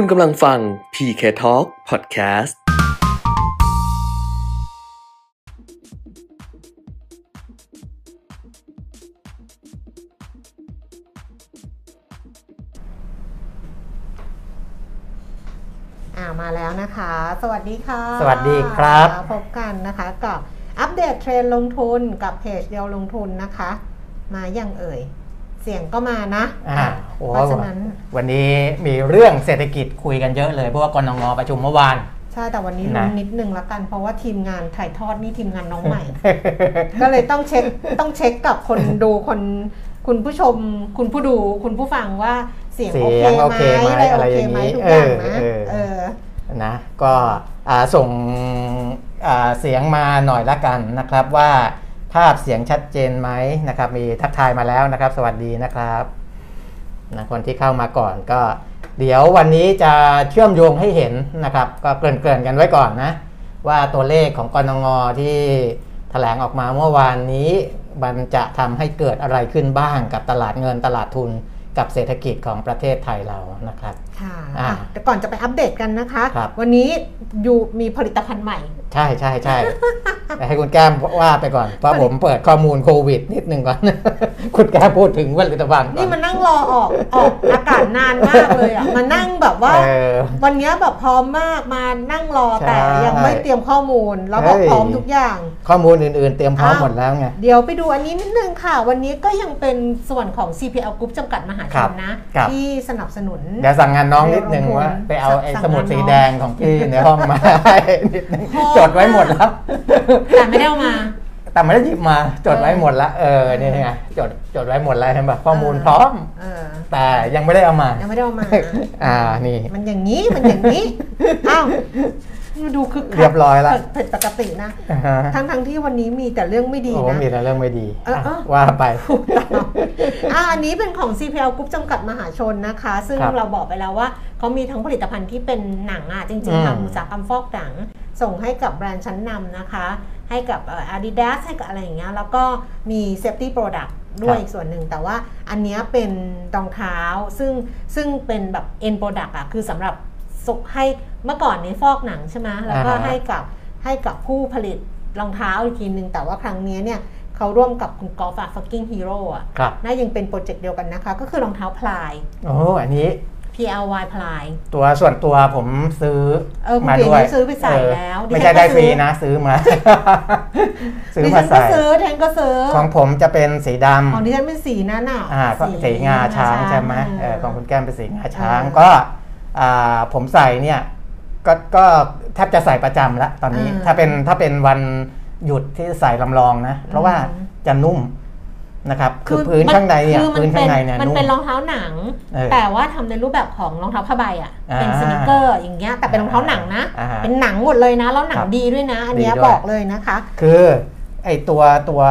คุณกำลังฟัง PK Talk Podcast อ่ามาแล้วนะคะ สวัสดีค่ะ สวัสดีครับ พบกันนะคะกับอัปเดตเทรนด์ลงทุนกับเพจเดียวลงทุนนะคะ มาอย่างเอ่ย เสียงก็มานะอ่าโอ้เพราะฉะนั้นวันนี้มีเรื่องเศรษฐกิจคุยกันเยอะเลยเพราะว่ากรงงประชุมเมื่อวานใช่แต่วันนี้นะลุ้นนิดนึงละกัน เพราะว่าทีมงานถ่ายทอดนี่ทีมงานน้องใหม่ ก็เลยต้องเช็คต้องเช็คกับคนดูคนคุณผู้ชม คุณผู้ดูคุณผู้ฟังว่าเสียงเสีโอยเคงโอเคไหมไหมอะไรอะไรโอเคอย่างไหมนี้ทุกอย่างนะเออเอเอออนะก็อ่าส่งอ่าเสียงมาหน่อยละกันนะครับว่า ภาพเสียงชัดเจนไหมนะครับ มีทักทายมาแล้วนะครับ สวัสดีนะครับนะคนที่เข้ามาก่อนก็ เดี๋ยววันนี้จะเชื่อมโยงให้เห็นนะครับ ก็เกริ่นๆกันไว้ก่อนนะ ว่าตัวเลขของกรงงที่แถลงออกมาเมื่อวานนี้ มันจะทำให้เกิดอะไรขึ้นบ้างกับตลาดเงินตลาดทุนกับเศรษฐกิจของประเทศไทยเรานะครับ ค่ะอ่าอะแต่ก่อนจะไปอัปเดตกันนะคะครับวันนี้อยู่มีผลิตภัณฑ์ใหม่ ใช่ใช่ใช่ให้คุณแก้มว่าไปก่อน เพราะผมเปิดข้อมูลโควิดนิดนึงก่อน คุณแก้มพูดถึงผลิตภัณฑ์ก่อนี่นมันนั่งรอออกออกอากาศนานมากเลยอะมานั่งแบบว่าเออวันเนี้ยแบบพร้อมมากมานั่งรอใช่แต่ยังไม่เตรียมข้อมูลแล้วบอกเฮ้ยพร้อมทุกอย่าง ข้อมูลอื่นๆ เตรียมพร้อมหมดแล้วไงเดี๋ยวไปดูอันนี้นิดนึงค่ะ วันนี้ก็ยังเป็นส่วนของ CPL Group จำกัดมหาชครันบนะครับที่สนับสนุนเดี๋ยวสั่งงานน้องนิดนึงเดี๋ยวว่า ไปเอาไอ้สั่งสมุดงานน้องสีแดงของพี่ในห้องมาให้นิดนึงพอจดไว้หมดแล้วแต่ไม่ได้เอามา แต่ไม่ได้หยิบมาจดไว้หมดแล้วเออนี่ไงจดจดไว้หมดแล้วเห็นปะข้อมูลพร้อมเออแต่ยังไม่ได้เอามายังไม่ได้เอามา อ่านี่ มันอย่างนี้มันอย่างนี้อ้าวมา ดูคึกคักเรียบร้อยละ ผิดปกตินะ อ่าฮะทั้งทั้งๆที่วันนี้มีแต่เรื่องไม่ดีโอ้นะ มีแต่เรื่องไม่ดีเออเอออะว่าไป อ่าอันนี้เป็นของ CPL Group จำกัดมหาชนนะคะ ซึ่งครับเราบอกไปแล้วว่าเขามีทั้งผลิตภัณฑ์ที่เป็นหนังอะจริงอืๆมทำอุตสาหกรรมฟอกหนัง ส่งให้กับแบรนด์ชั้นนำนะคะ ให้กับเอ่อ Adidas ให้กับอะไรอย่างเงี้ยแล้วก็มี Safety Product ด้วยอีกส่วนหนึ่ง แต่ว่าอันเนี้ยเป็นรองเท้าซึ่งซึ่งเป็นแบบ end product อะคือสำหรับ ส่งให้เมื่อก่อนนี้ฟอกหนังใช่ไหมแล้วก็อ่าฮะ ให้กับให้กับผู้ผลิตรองเท้าอีกทีนึงแต่ว่าครั้งนี้เนี่ยเขาร่วมกับคุณกอล์ฟอะ fucking hero อะครับน่ายังเป็นโปรเจกต์เดียวกันนะคะ ก็คือรองเท้าพลาย โอ้อันนี้ PLY พลาย ตัวส่วนตัวผมซื้อเออคุณมาเก๋ด้วยนี่ซื้อไปใส่เออแล้วดิไม่ฉัใช่นก็ได้ซื้อฟรีนะซื้อมา ซื้อดิมาฉันก็ใส่ ซื้อแทนก็ซื้อของผมจะเป็นสีดของดิฉันเป็นสีนั่นอะำอ่าสีงาช้างใช่ไหมเออของคุณแก้มเป็นสีงาช้างเออ ก็อ่า ผมใส่เนี่ยก็ก็แทบจะใส่ประจำแล้วตอนนี้เออถ้าเป็นถ้าเป็นวันหยุดที่ใส่ลำลองนะ เพราะว่าอืมจะนุ่มนะครับคือพื้นมัข้างในเนี่ยคือมัพื้นเป็ข้างในเนี่ยมันนุ่มเป็นรองเท้าหนังเออแต่ว่าทำในรูปแบบของรองเท้าผ้าใบอะอ่าเป็นสนิเกอร์อย่างเงี้ยแต่เป็นรองเท้าหนังนะอ่าฮะเป็นหนังหมดเลยนะ แล้วหนัคงรับดีด้วยนะ อันเนี้ยดีด้วยบอกเลยนะคะ คือไอตัวตัว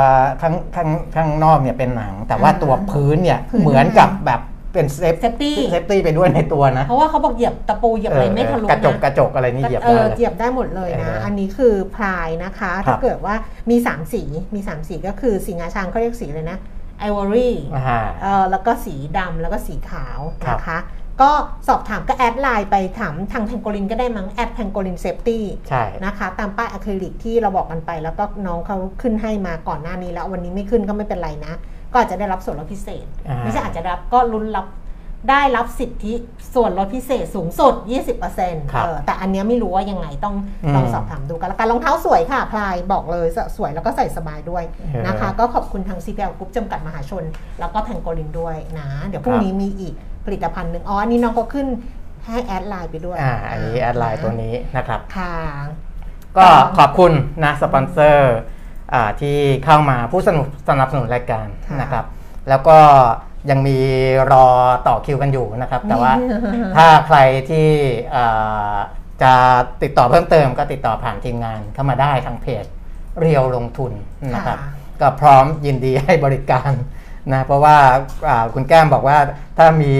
ข้างข้างข้างนอกเนี่ยเป็นหนัง แต่ว่าอ่าตัวพื้นเนี่ยพื้นเหมือนกับแบบ เป็นเซฟ Safety เซฟตี้ไปด้วยในตัวนะ เพราะว่าเขาบอกเหยียบตะปูเหยียบอะไรไม่ทะลุกระจกนะกระจกอะไรนี่เหยียบเอได้อเลยเหยียบได้หมดเลยนะเอออัอันนี้คือพลายนะคะครัถ้าบเกิดว่ามี 3 สีมี 3 สีก็คือสีงาช้างเขาเรียกสีเลยนะ ivory อ่าเออแล้วก็สีดำแล้วก็สีขาวครับนะคะก็สอบถามก็ add LINE ไปถามทาง Pangolin ก็ได้มั้ง add Pangolin Safety ใช่นะคะตามป้ายอะคริลิกที่เราบอกกันไป แล้วก็น้องเขาขึ้นให้มาก่อนหน้านี้แล้ว วันนี้ไม่ขึ้นก็ไม่เป็นไรนะ ก็อาจจะได้รับส่วนลดพิเศษอ่าไม่ใช่อาจจะรับก็ลุ้นรับได้รับสิทธิส่วนลดพิเศษสูงสุด 20%ครับเออแต่อันเนี้ยไม่รู้ว่ายังไงต้องอืมลองสอบถามดูกันแล้วกันรองเท้าสวยค่ะ พลายบอกเลยสสวยแล้วก็ใส่สบายด้วยเออนะคะ ก็ขอบคุณทาง CPL Group จำกัดมหาชน แล้วก็ Pangolin ด้วยนะ เดี๋ยวพรุ่งครับนี้มีอีกผลิตภัณฑ์หนึ่งอ๋ออันนี้น้องก็ขึ้นให้ add LINE ไปด้วย อ่า อันนี้ add LINE ตัวนี้นะครับ ค่ะ ก็ขอบคุณนะสปอนเซอร์อ่า ที่เข้ามาผู้สนับสนับสนุนรายการค่ะนะครับ แล้วก็ยังมีรอต่อคิวกันอยู่นะครับ แต่ว่านี่ถ้าใครที่อ่าจะติดต่อเพิ่มเติมก็ติดต่อผ่านทีมงานเข้ามาได้ทางเพจเรียวลงทุนนะครับค่ะก็พร้อมยินดีให้บริการนะเพราะว่าอ่าคุณแก้มบอกว่าถ้ามี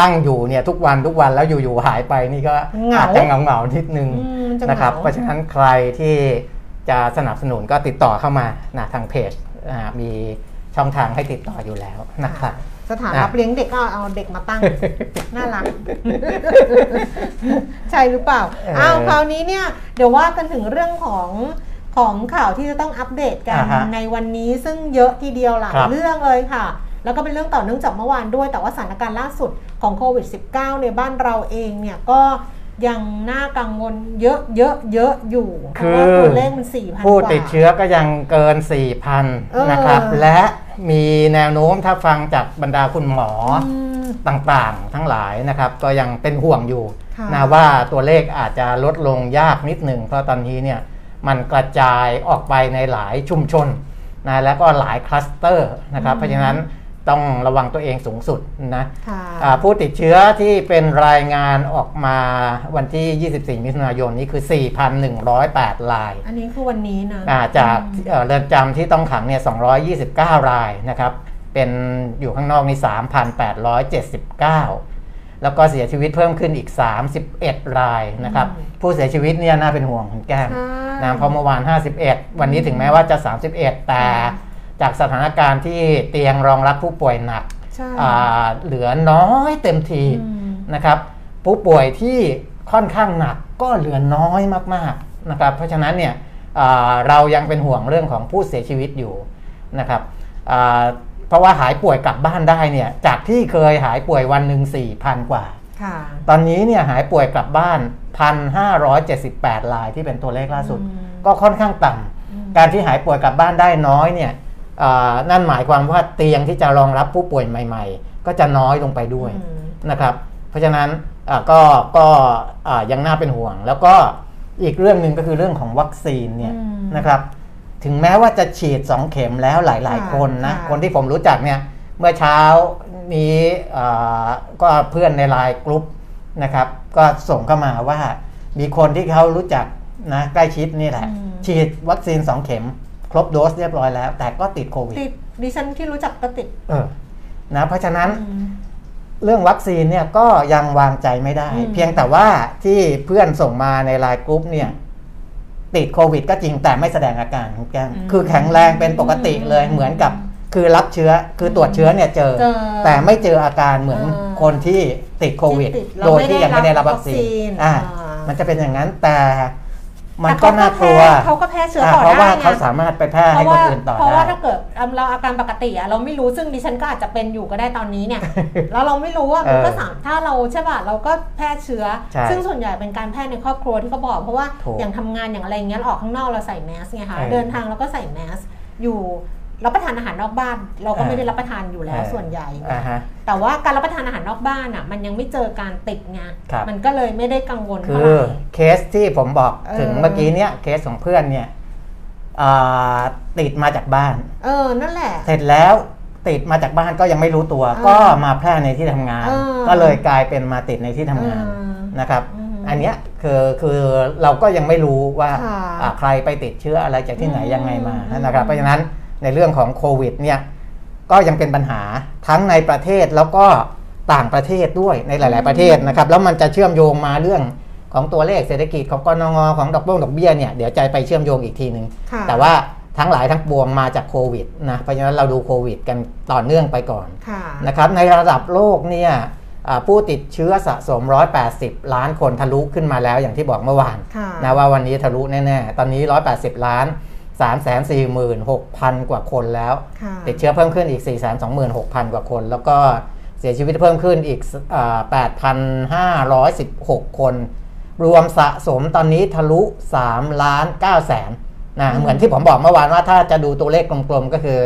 ตั้งอยู่เนี่ยทุกวันทุกวันแล้วอยู่ๆหายไปนี่ก็เหงาอาจจะเหงาๆนิดนึงอืมจะเหงานะครับ เพราะฉะนั้นใครที่ จะสนับสนุนก็ติดต่อเข้ามานะทางเพจอ่ามีช่องทางให้ติดต่ออยู่แล้วนะครับสถานอะรับเลี้ยงเด็กก็เอาเอาเด็กมาตั้ง น่ารัก ใช่หรือเปล่าเอออ้าวคราวนี้เนี่ย เดี๋ยวว่ากันถึงเรื่องของของข่าวที่จะต้องอัปเดตกันอ่าฮะในวันนี้ซึ่งเยอะทีเดียวหลายครับเรื่องเลยค่ะ แล้วก็เป็นเรื่องต่อเนื่องจากเมื่อวานด้วย แต่ว่าสถานการณ์ล่าสุดของโควิด -19 ในบ้านเราเองเนี่ยก็ ยังน่ากังวลเยอะเยอะเยอะอยู่เพราะว่าตัวเลขมัน4,000กว่าผู้ติดเชื้อก็ยังเกินเออ4,000นะครับ และมีแนวโน้มถ้าฟังจากบรรดาคุณหมออืมต่างๆ ทั้งหลายนะครับ ก็ยังเป็นห่วงอยู่ค่ะนะว่าตัวเลขอาจจะลดลงยากนิดหนึ่งเพราะตอนนี้เนี่ยมันกระจายออกไปในหลายชุมชนนะแล้วก็หลายคลัสเตอร์นะครับ เพราะฉะนั้น ต้องระวังตัวเองสูงสุดนะค่ะอ่าผู้ติดเชื้อที่เป็นรายงานออกมาวันที่ 24 มิถุนายนนี้คือ 4,108 ราย อันนี้คือวันนี้นะอ่าจากอืมเอ่อเรือนจำที่ต้องขังเนี่ย 229 รายนะครับเป็นอยู่ข้างนอกนี่3,879 แล้วก็เสียชีวิตเพิ่มขึ้นอีก 31 รายนะครับ ผู้เสียชีวิตเนี่ยน่าเป็นห่วงคุณแก้มใช่นะเพราะเมื่อวาน 51 วันนี้ถึงแม้ว่าจะ 31 แต่ จากสถานการณ์ที่เตียงรองรับผู้ป่วยหนักใช่อ่าเหลือน้อยเต็มทีอืมนะครับ ผู้ป่วยที่ค่อนข้างหนักก็เหลือน้อยมากๆนะครับ เพราะฉะนั้นเนี่ยอ่าเรายังเป็นห่วงเรื่องของผู้เสียชีวิตอยู่นะครับอ่าเพราะว่าหายป่วยกลับบ้านได้เนี่ยจากที่เคยหายป่วยวันหนึ่ง4,000 กว่าค่ะตอนนี้เนี่ยหายป่วยกลับบ้าน 1,578รายที่เป็นตัวเลขล่าสุดอืมก็ค่อนข้างต่อืมำการที่หายป่วยกลับบ้านได้น้อยเนี่ยอ่า นั่นหมายความว่าเตียงที่จะรองรับผู้ป่วยใหม่ ๆ ก็จะน้อยลงไปด้วยอืมนะครับ เพราะฉะนั้นอ่าก็ก็อ่ายังน่าเป็นห่วง แล้วก็อีกเรื่องหนึ่งก็คือเรื่องของวัคซีนเนี่ยอืมนะครับถึงแม้ว่าจะฉีด 2 เข็มแล้วหลายค่ะๆคนนะค่ะคนที่ผมรู้จักเนี่ยเมื่อเช้านี้อ่าก็เพื่อนในไลน์กลุ่มนะครับ ก็ส่งเข้ามาว่ามีคนที่เขารู้จักนะใกล้ชิดนี่แหละอืมฉีดวัคซีน 2 เข็ม ครบโดสเรียบร้อยแล้ว แต่ก็ติดโควิดติดดิฉันที่รู้จักก็ติดเออนะเพราะฉะนั้นอืมเรื่องวัคซีนเนี่ยก็ยังวางใจไม่ได้อืมเพียงแต่ว่าที่เพื่อนส่งมาใน LINE group เนี่ย ติดโควิด ก็จริงแต่ไม่แสดงอาการคุณแก้มคือแข็งแรงเป็นปกติเลยเหมือนกับคือรับเชื้อคือตรวจเชื้อเนี่ยเจอเจอแต่ไม่เจออาการเหมือนเออคนที่ติดโควิดที่ติดแล้วโดยที่ยังไม่ได้รับไม่ได้รับวัคซีวัคซีนนอ่าอ่ามัมันจะเป็นอย่างนั้นแต่ มันแต่ก็เขน่ากลัวแพ้เขาก็แพ้เชื้ออ่าต่อเพราะได้ว่าไงเขาสามารถไปแพร่เพให้ราะคนว่าอื่นต่อเพราะว่าได้ถ้าเกิดเราอาการปกติอะเราไม่รู้ซึ่งดิฉันก็อาจจะเป็นอยู่ก็ได้ตอนนี้เนี่ยแล้วเราไม่รู้ว่ามันก็เออสามถ้าเราใช่ป่ะเราก็แพร่เชื้อใช่ซึ่งส่วนใหญ่เป็นการแพร่ในครอบครัวที่เขาบอกเพราะว่าถูกอย่างทำงานอย่างอะไรอย่างเงี้ยเราออกข้างนอกเราใส่แมสไงคะเออเดินทางเราก็ใส่แมสอยู่ รับประทานอาหารนอกบ้าน เราก็เออไม่ได้รับประทานอยู่แล้วเออส่วนใหญ่อ่าฮะแต่ว่าการรับประทานอาหารนอกบ้านอะ มันยังไม่เจอการติดไงครับมันก็เลยไม่ได้กังวลคืเท่าอไหร่เคสที่ผมบอกเออถึงเมื่อกี้เนี่ยเคสของเพื่อนเนี่ยอ่าติดมาจากบ้าน เออนั่นแหละ เสร็จแล้วติดมาจากบ้านก็ยังไม่รู้ตัวเออก็มาแพร่ในที่ทำงานเออก็เลยกลายเป็นมาติดในที่ทำงานเออนะครับอืมอันเนี้ยคือคือเราก็ยังไม่รู้ว่าค่ะอ่าใครไปติดเชื้ออะไรจากที่ไหนอืมยังไงมาอืมนะครับ เพราะฉะนั้น ในเรื่องของโควิดเนี่ยก็ยังเป็นปัญหาทั้งในประเทศแล้วก็ต่างประเทศด้วยในหลาย ๆประเทศนะครับ แล้วมันจะเชื่อมโยงมาเรื่องของตัวเลขเศรษฐกิจของกนงของดอกเบี้ยดอกเบี้ยเนี่ยเดี๋ยวจะไปเชื่อมโยงอีกทีหนึ่งค่ะแต่ว่าทั้งหลายทั้งปวงมาจากโควิดนะเพราะฉะนั้นเราดูโควิดกันต่อเนื่องไปก่อนค่ะนะครับในระดับโลกเนี่ยอ่าผู้ติดเชื้อสะสม 180 ล้านคนทะลุขึ้นมาแล้วอย่างที่บอกเมื่อวานค่ะนะว่าวันนี้ทะลุแน่ ๆ ตอนนี้ 180 ล้าน 346,000 กว่าคนแล้วค่ะติดเชื้อเพิ่มขึ้นอีก 426,000 กว่าคน แล้วก็เสียชีวิตเพิ่มขึ้นอีกอ่า8,516 คน รวมสะสมตอนนี้ทะลุ3ล้าน9แสนนะอืมเหมือนที่ผมบอกเมื่อวานว่าถ้าจะดูตัวเลขกลมๆ ก็คือ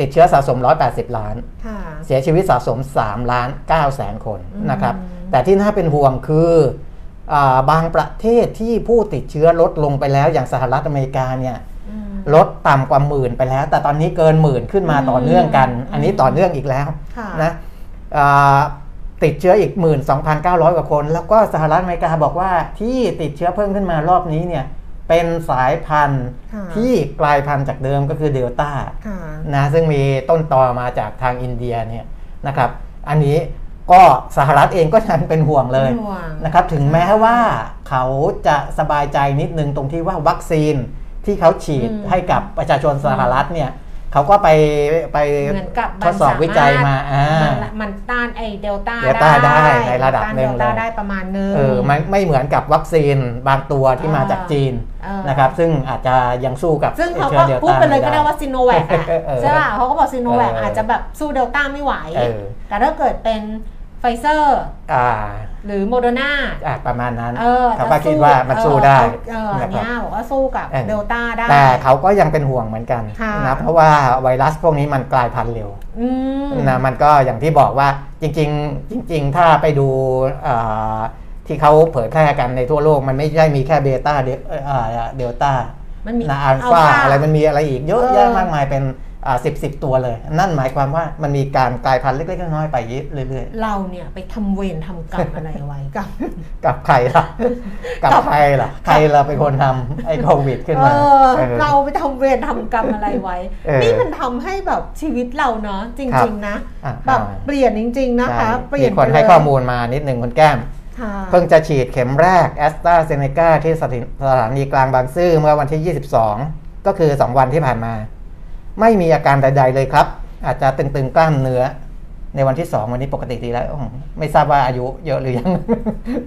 ติดเชื้อสะสม 180 ล้านค่ะเสียชีวิตสะสม 3 ล้าน9แสนคนอืมนะครับ แต่ที่น่าเป็นห่วงคืออาบางประเทศที่ผู้ติดเชื้อลดลงไปแล้วอย่างสหรัฐอเมริกาเนี่ยอืม ลดต่ำกว่าหมื่นไปแล้ว แต่ตอนนี้เกินหมื่นขึ้นมาอืมต่อเนื่องกันอืมอันนี้ต่อเนื่องอีกแล้วค่ะนะอ่าติดเชื้ออีก 12,900 กว่าคน แล้วก็สหรัฐอเมริกาบอกว่าที่ติดเชื้อเพิ่มขึ้นมารอบนี้เนี่ยเป็นสายพันธุ์ค่ะที่กลายพันธุ์จากเดิมก็คือเดลต้าค่ะนะซึ่งมีต้นตอมาจากทางอินเดียเนี่ยนะครับอันนี้ก็สหรัฐเองก็ยังเป็นห่วงเลยเป็นห่วงนะครับถึงแม้ว่าเขาจะสบายใจนิดนึงตรงที่ว่าวัคซีน ที่เขาฉีดอืมให้กับประชาชนสหรัฐเนี่ยเขาก็ไปไปเหมือนกับทดสอบวิจัยมาอ่ามันมันต้านไอเดลต้า Delta ได้ในระดับหนึ่งต้าเดลต้าเลยได้ประมาณนึงเออไม่ไม่เหมือนกับวัคซีนบางตัวที่มาจากจีนเออนะครับซึ่งอาจจะยังสู้กับซึ่งเขาชื้ก็อ Delta พูดไปเลยก็ได้ม่ว่าซีโนแวคอะเออใช่ป่ะเขาก็บอกซีโนแวคเออออาจจะแบบสู้เดลต้าไม่ไหวเออแต่ถ้าเกิดเป็น ไฟเซอร์อ่าหรือโมเดอร์นาอะประมาณนั้นเออเขาก็คิดว่ามันสู้ได้เออนะคเนี้รับยบอกว่าสู้กับเออเดลต้าได้ แต่เขาก็ยังเป็นห่วงเหมือนกันค่ะนะเพราะว่าไวรัสพวกนี้มันกลายพันธุ์เร็วอืมนะมันก็อย่างที่บอกว่าจริง ๆ จริง ๆ ถ้าไปดูอ่าที่เขาเผยแพร่กันในทั่วโลก มันไม่ใช่มีแค่เบต้าเดเดลต้ามันมีนะอัลฟา Alpha อะไรมันมีอะไรอีกเยอะเออแยะมากมายเป็น สิบสิบตัวเลย นั่นหมายความว่ามันมีการกลายพันธุ์เล็กๆน้อยๆไปเรื่อยเราเนี่ยไปทำเวรทำกรรมอะไรไว้กับๆกับใครล่ะ กับใครล่ะ ใครล่ะเป็นคนทำไอ้โควิดขึ้นเอมาอเออเราไปทำเวรทำกรรมอะไรไว้เออนี่มันทำให้แบบชีวิตเราเนาะจครัริบงๆ นะอะแบบอ่าเปลี่ยนจริง ๆ นะคะใช่เปลี่ยนมีคนไปให้เลยข้อมูลมานิดหนึ่งคุณแก้มค่ะเพิ่งจะฉีดเข็มแรกแอสตราเซเนกาที่สถานสถานีกลางบางซื่อเมื่อวันที่ 22 ก็คือ 2 วันที่ผ่านมา ไม่มีอาการใด ๆ เลยครับ อาจจะตึงๆกล้ามเนื้อ ในวันที่ 2 วันนี้ปกติดีแล้วอืมไม่ทราบว่าอายุเยอะหรือยัง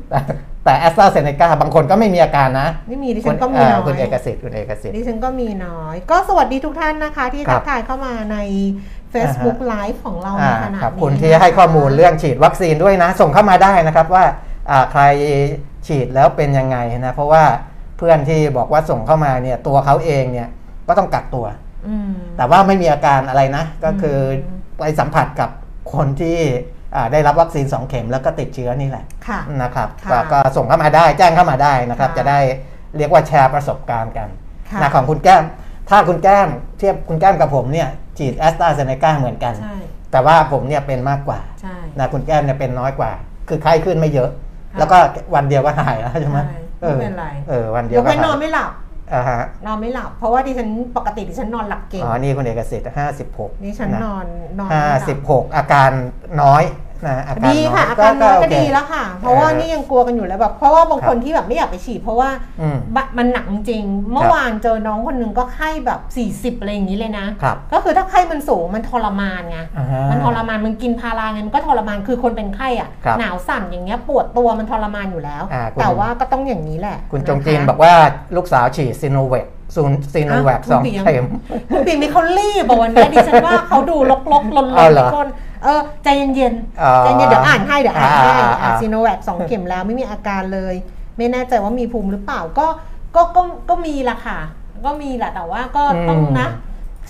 แต่แต่แอสตราเซเนกาบางคนก็ไม่มีอาการนะ ไม่มีดิคุฉัณนก็มีเอ่อน้อยคุณเอกสิทธิ์คุณเอกสิทธิ์ดิฉันก็มีน้อย ก็สวัสดีทุกท่านนะคะ ที่ครัทับกทายเข้ามาใน Facebook Live ของเราในอ่าขณะครับนี้คุณที่นะคะให้ข้อมูลเรื่องฉีดวัคซีนด้วยนะ ส่งเข้ามาได้นะครับว่าอ่าใครฉีดแล้วเป็นยังไงนะ เพราะว่าเพื่อนที่บอกว่าส่งเข้ามาเนี่ยตัวเขาเองเนี่ยก็ต้องกักตัวอืม แต่ว่าไม่มีอาการอะไรนะ ก็คืออมไปสัมผัสกับคนที่อ่าได้รับวัคซีน 2 เข็มแล้วก็ติดเชื้อนี่แหละค่ะนะครับค่ะก็ก็ส่งเข้ามาได้แจ้งเข้ามาได้นะครับค่ะจะได้เรียกว่าแชร์ประสบการณ์กันค่ะนะของคุณแก้ม ถ้าคุณแก้มเทียบคุณแก้มกับผมเนี่ยฉีดแอสตราเซเนกาเหมือนกันใช่แต่ว่าผมเนี่ยเป็นมากกว่าใช่นะคุณแก้มเนี่ยเป็นน้อยกว่า คือไข้ขึ้นไม่เยอะค่ะแล้วก็วันเดียวก็หายแล้วใช่ไหมใช่ไม่เป็นไรเออวันเดียยวกก็เว้นนหาอนยไม่หลับ อ่าฮะนอนไม่หลับ เพราะว่าดิฉันปกติดิฉันนอนหลับเก่งอ๋อนี่คุณเอกสิทธิ์ห้าสิบหกดิฉันนอนนอนห้าไม่หสิลับบหกอาการน้อย นะอาการดีน้อยค่ะอาการน้อยก็โเคดีแล้วค่ะ เพราะว่าเออนี่ยังกลัวกันอยู่แล้วแบบเพราะว่าบางครับคนที่แบบไม่อยากไปฉีดเพราะว่าอืมบะมันหนักจริงๆเมื่อวานเจอน้องคนหนึ่งก็ไข้แบบ 40อะไรอย่างนี้เลยนะครับก็คือถ้าไข้มันสูงมันทรมานไงอ่าฮะมันทรมานมันกินพาราไงมันก็ทรมานคือคนเป็นไข้อะครับหนาวสั่นอย่างเงี้ยปวดตัวมันทรมานอยู่แล้วอ่าคุณแต่ว่าก็ต้องอย่างนี้แหละ คุณจงะะจีนบอกว่าลูกสาวฉีดซีโนแวคซูนซีโนแวคอะสองคุณเบียร์เข็มคุณปิ่มนี่เขารีบอะวันนี้ดิฉันว่าเขาดูลกๆลนๆเอาเหรอทุกคน เออใจเย็นอ๋อๆใจเย็นเดี๋ยวอ่านให้เดี๋ยวอ่านให้อ่าอ่าอ่าซีโนแวคสองเข็มแล้วไม่มีอาการเลย ไม่แน่ใจว่ามีภูมิหรือเปล่าก็ก็ก็ก็มีละค่ะ ก็มีแหละแต่ว่าก็ต้องนะ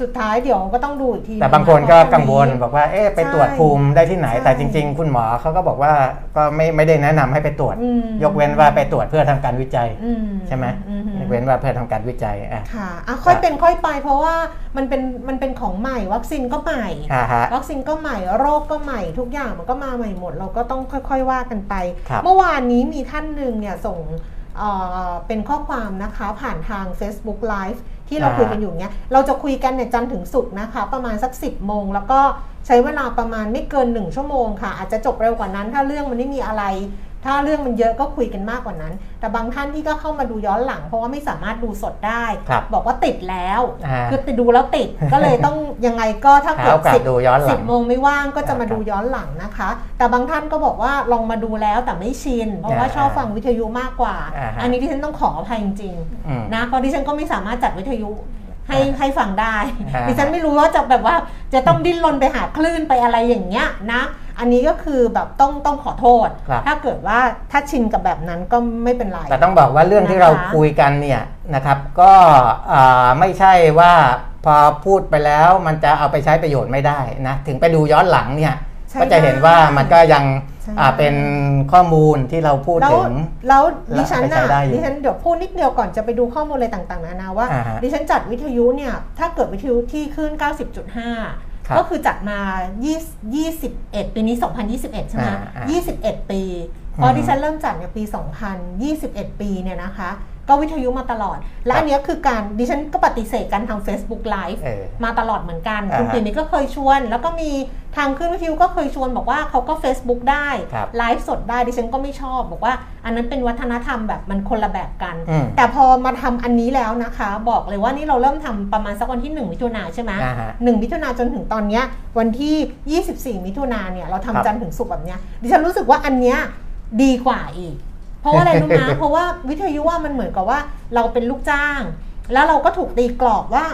สุดท้ายเดี๋ยวก็ต้องดูอีกทีแต่บางคนก็เพราะกังวลตรงนี้บอกว่าเอ๊ะไปใช่ตรวจภูมิได้ที่ไหนใช่แต่จริง ๆ คุณหมอเขาก็บอกว่าก็ไม่ไม่ได้แนะนำให้ไปตรวจอืมยกเว้นว่าไปตรวจเพื่อทำการวิจัยอืมใช่ไหมอืมยกเว้นว่าเพื่อทำการวิจัยอะค่ะอะค่อยเป็นค่อยไป เพราะว่ามันเป็นมันเป็นของใหม่ วัคซีนก็ใหม่อ่าฮะวัคซีนก็ใหม่โรคก็ใหม่ ทุกอย่างมันก็มาใหม่หมด เราก็ต้องค่อย ๆว่ากันไปครับเมื่อวานนี้มีท่านหนึ่งเนี่ยส่งเอ่อเป็นข้อความนะคะผ่านทาง Facebook Live ที่เราอ่าคุยกันอยู่เนี่ยเราจะคุยกันเนี่ยจันทร์ถึงศุกร์นะคะ ประมาณสัก 10โมง แล้วก็ใช้เวลาประมาณไม่เกิน 1 ชั่วโมงค่ะ อาจจะจบเร็วกว่านั้นถ้าเรื่องมันไม่มีอะไร ถ้าเรื่องมันเยอะก็คุยกันมากกว่านั้น แต่บางท่านที่ก็เข้ามาดูย้อนหลัง เพราะว่าไม่สามารถดูสดได้ครับบอกว่าติดแล้วอ่าคือติดดูแล้วติดก็เลยต้องยังไงก็ถ้าหาเกิดโอกาสสิบดูย้อนหลัสิงบโมงไม่ว่างก็จะมาครับดูย้อนหลังนะคะ แต่บางท่านก็บอกว่าลองมาดูแล้วแต่ไม่ชิน เพราะว่าอ่าชอบฟังวิทยุมากกว่าอ่าฮะอันนี้ที่ฉันต้องขออภัยจริงอืมๆนะเพราะดิฉันก็ไม่สามารถจัดวิทยุให้อ่าให้ฟังได้อ่าดิฉันไม่รู้ว่าจะแบบว่าจะต้องดิ้นรนไปหาคลื่นไปอะไรอย่างเงี้ยนะ อันนี้ก็คือแบบต้องต้องขอโทษ ครับ ถ้าเกิดว่าถ้าชินกับแบบนั้นก็ไม่เป็นไร แต่ต้องบอกว่าเรื่องที่นะคะเราคุยกันเนี่ยนะครับ ก็อ่าไม่ใช่ว่าพอพูดไปแล้วมันจะเอาไปใช้ประโยชน์ไม่ได้นะถึงไปดูย้อนหลังเนี่ยใช้ก็จะเห็นว่ามันก็ยังใช่ อ่าเป็นข้อมูลที่เราพูดแล้วถึง แล้วดิฉันแล้วเอาไปใช้น่ะได้อยู่ดิฉันเดี๋ยวพูดนิดเดียวก่อนจะไปดูข้อมูลอะไรต่างๆนานาว่า อ่าฮะดิฉันจัดวิทยุเนี่ยถ้าเกิดวิทยุที่ขึ้นครับ90.5 ก็คือจัดมา20 21 ปีนี้ 2021 ใช่ไหมอ่าอ่า21 ปีอืพอมดิฉันเริ่มจัดเนี่ยปี 2021 ปีเนี่ยนะคะ ก็วิทยุมาตลอด และครับอันเนี้ยคือการดิฉันก็ปฏิเสธการทำ Facebook Live เออมาตลอดเหมือนกันอ่าฮะคุณปีมิตรก็เคยชวน แล้วก็มีทางขึ้นวิทยุก็เคยชวนบอกว่าเขาก็ Facebook ได้ครับไลฟ์สดได้ดิฉันก็ไม่ชอบ บอกว่าอันนั้นเป็นวัฒนธรรมแบบมันคนละแบบกันอืมแต่พอมาทำอันนี้แล้วนะคะ บอกเลยว่านี่เราเริ่มทำประมาณสักวันที่ 1 มิถุนาใช่ไหมอ่าฮะหนึ่งมิถุนาจนถึงตอนเนี้ยวันที่ 24 มิถุนาเนี่ยเราครัทำบจันทร์ถึงศุกร์แบบเนี้ยดิฉันรู้สึกว่าอันเนี้ยดีกว่าอีก เพราะว่าอะไรรู้ไหมเพราะว่าวิทยุว่ามันเหมือนกับว่าเราเป็นลูกจ้าง แล้วเราก็ถูกตีกรอบว่า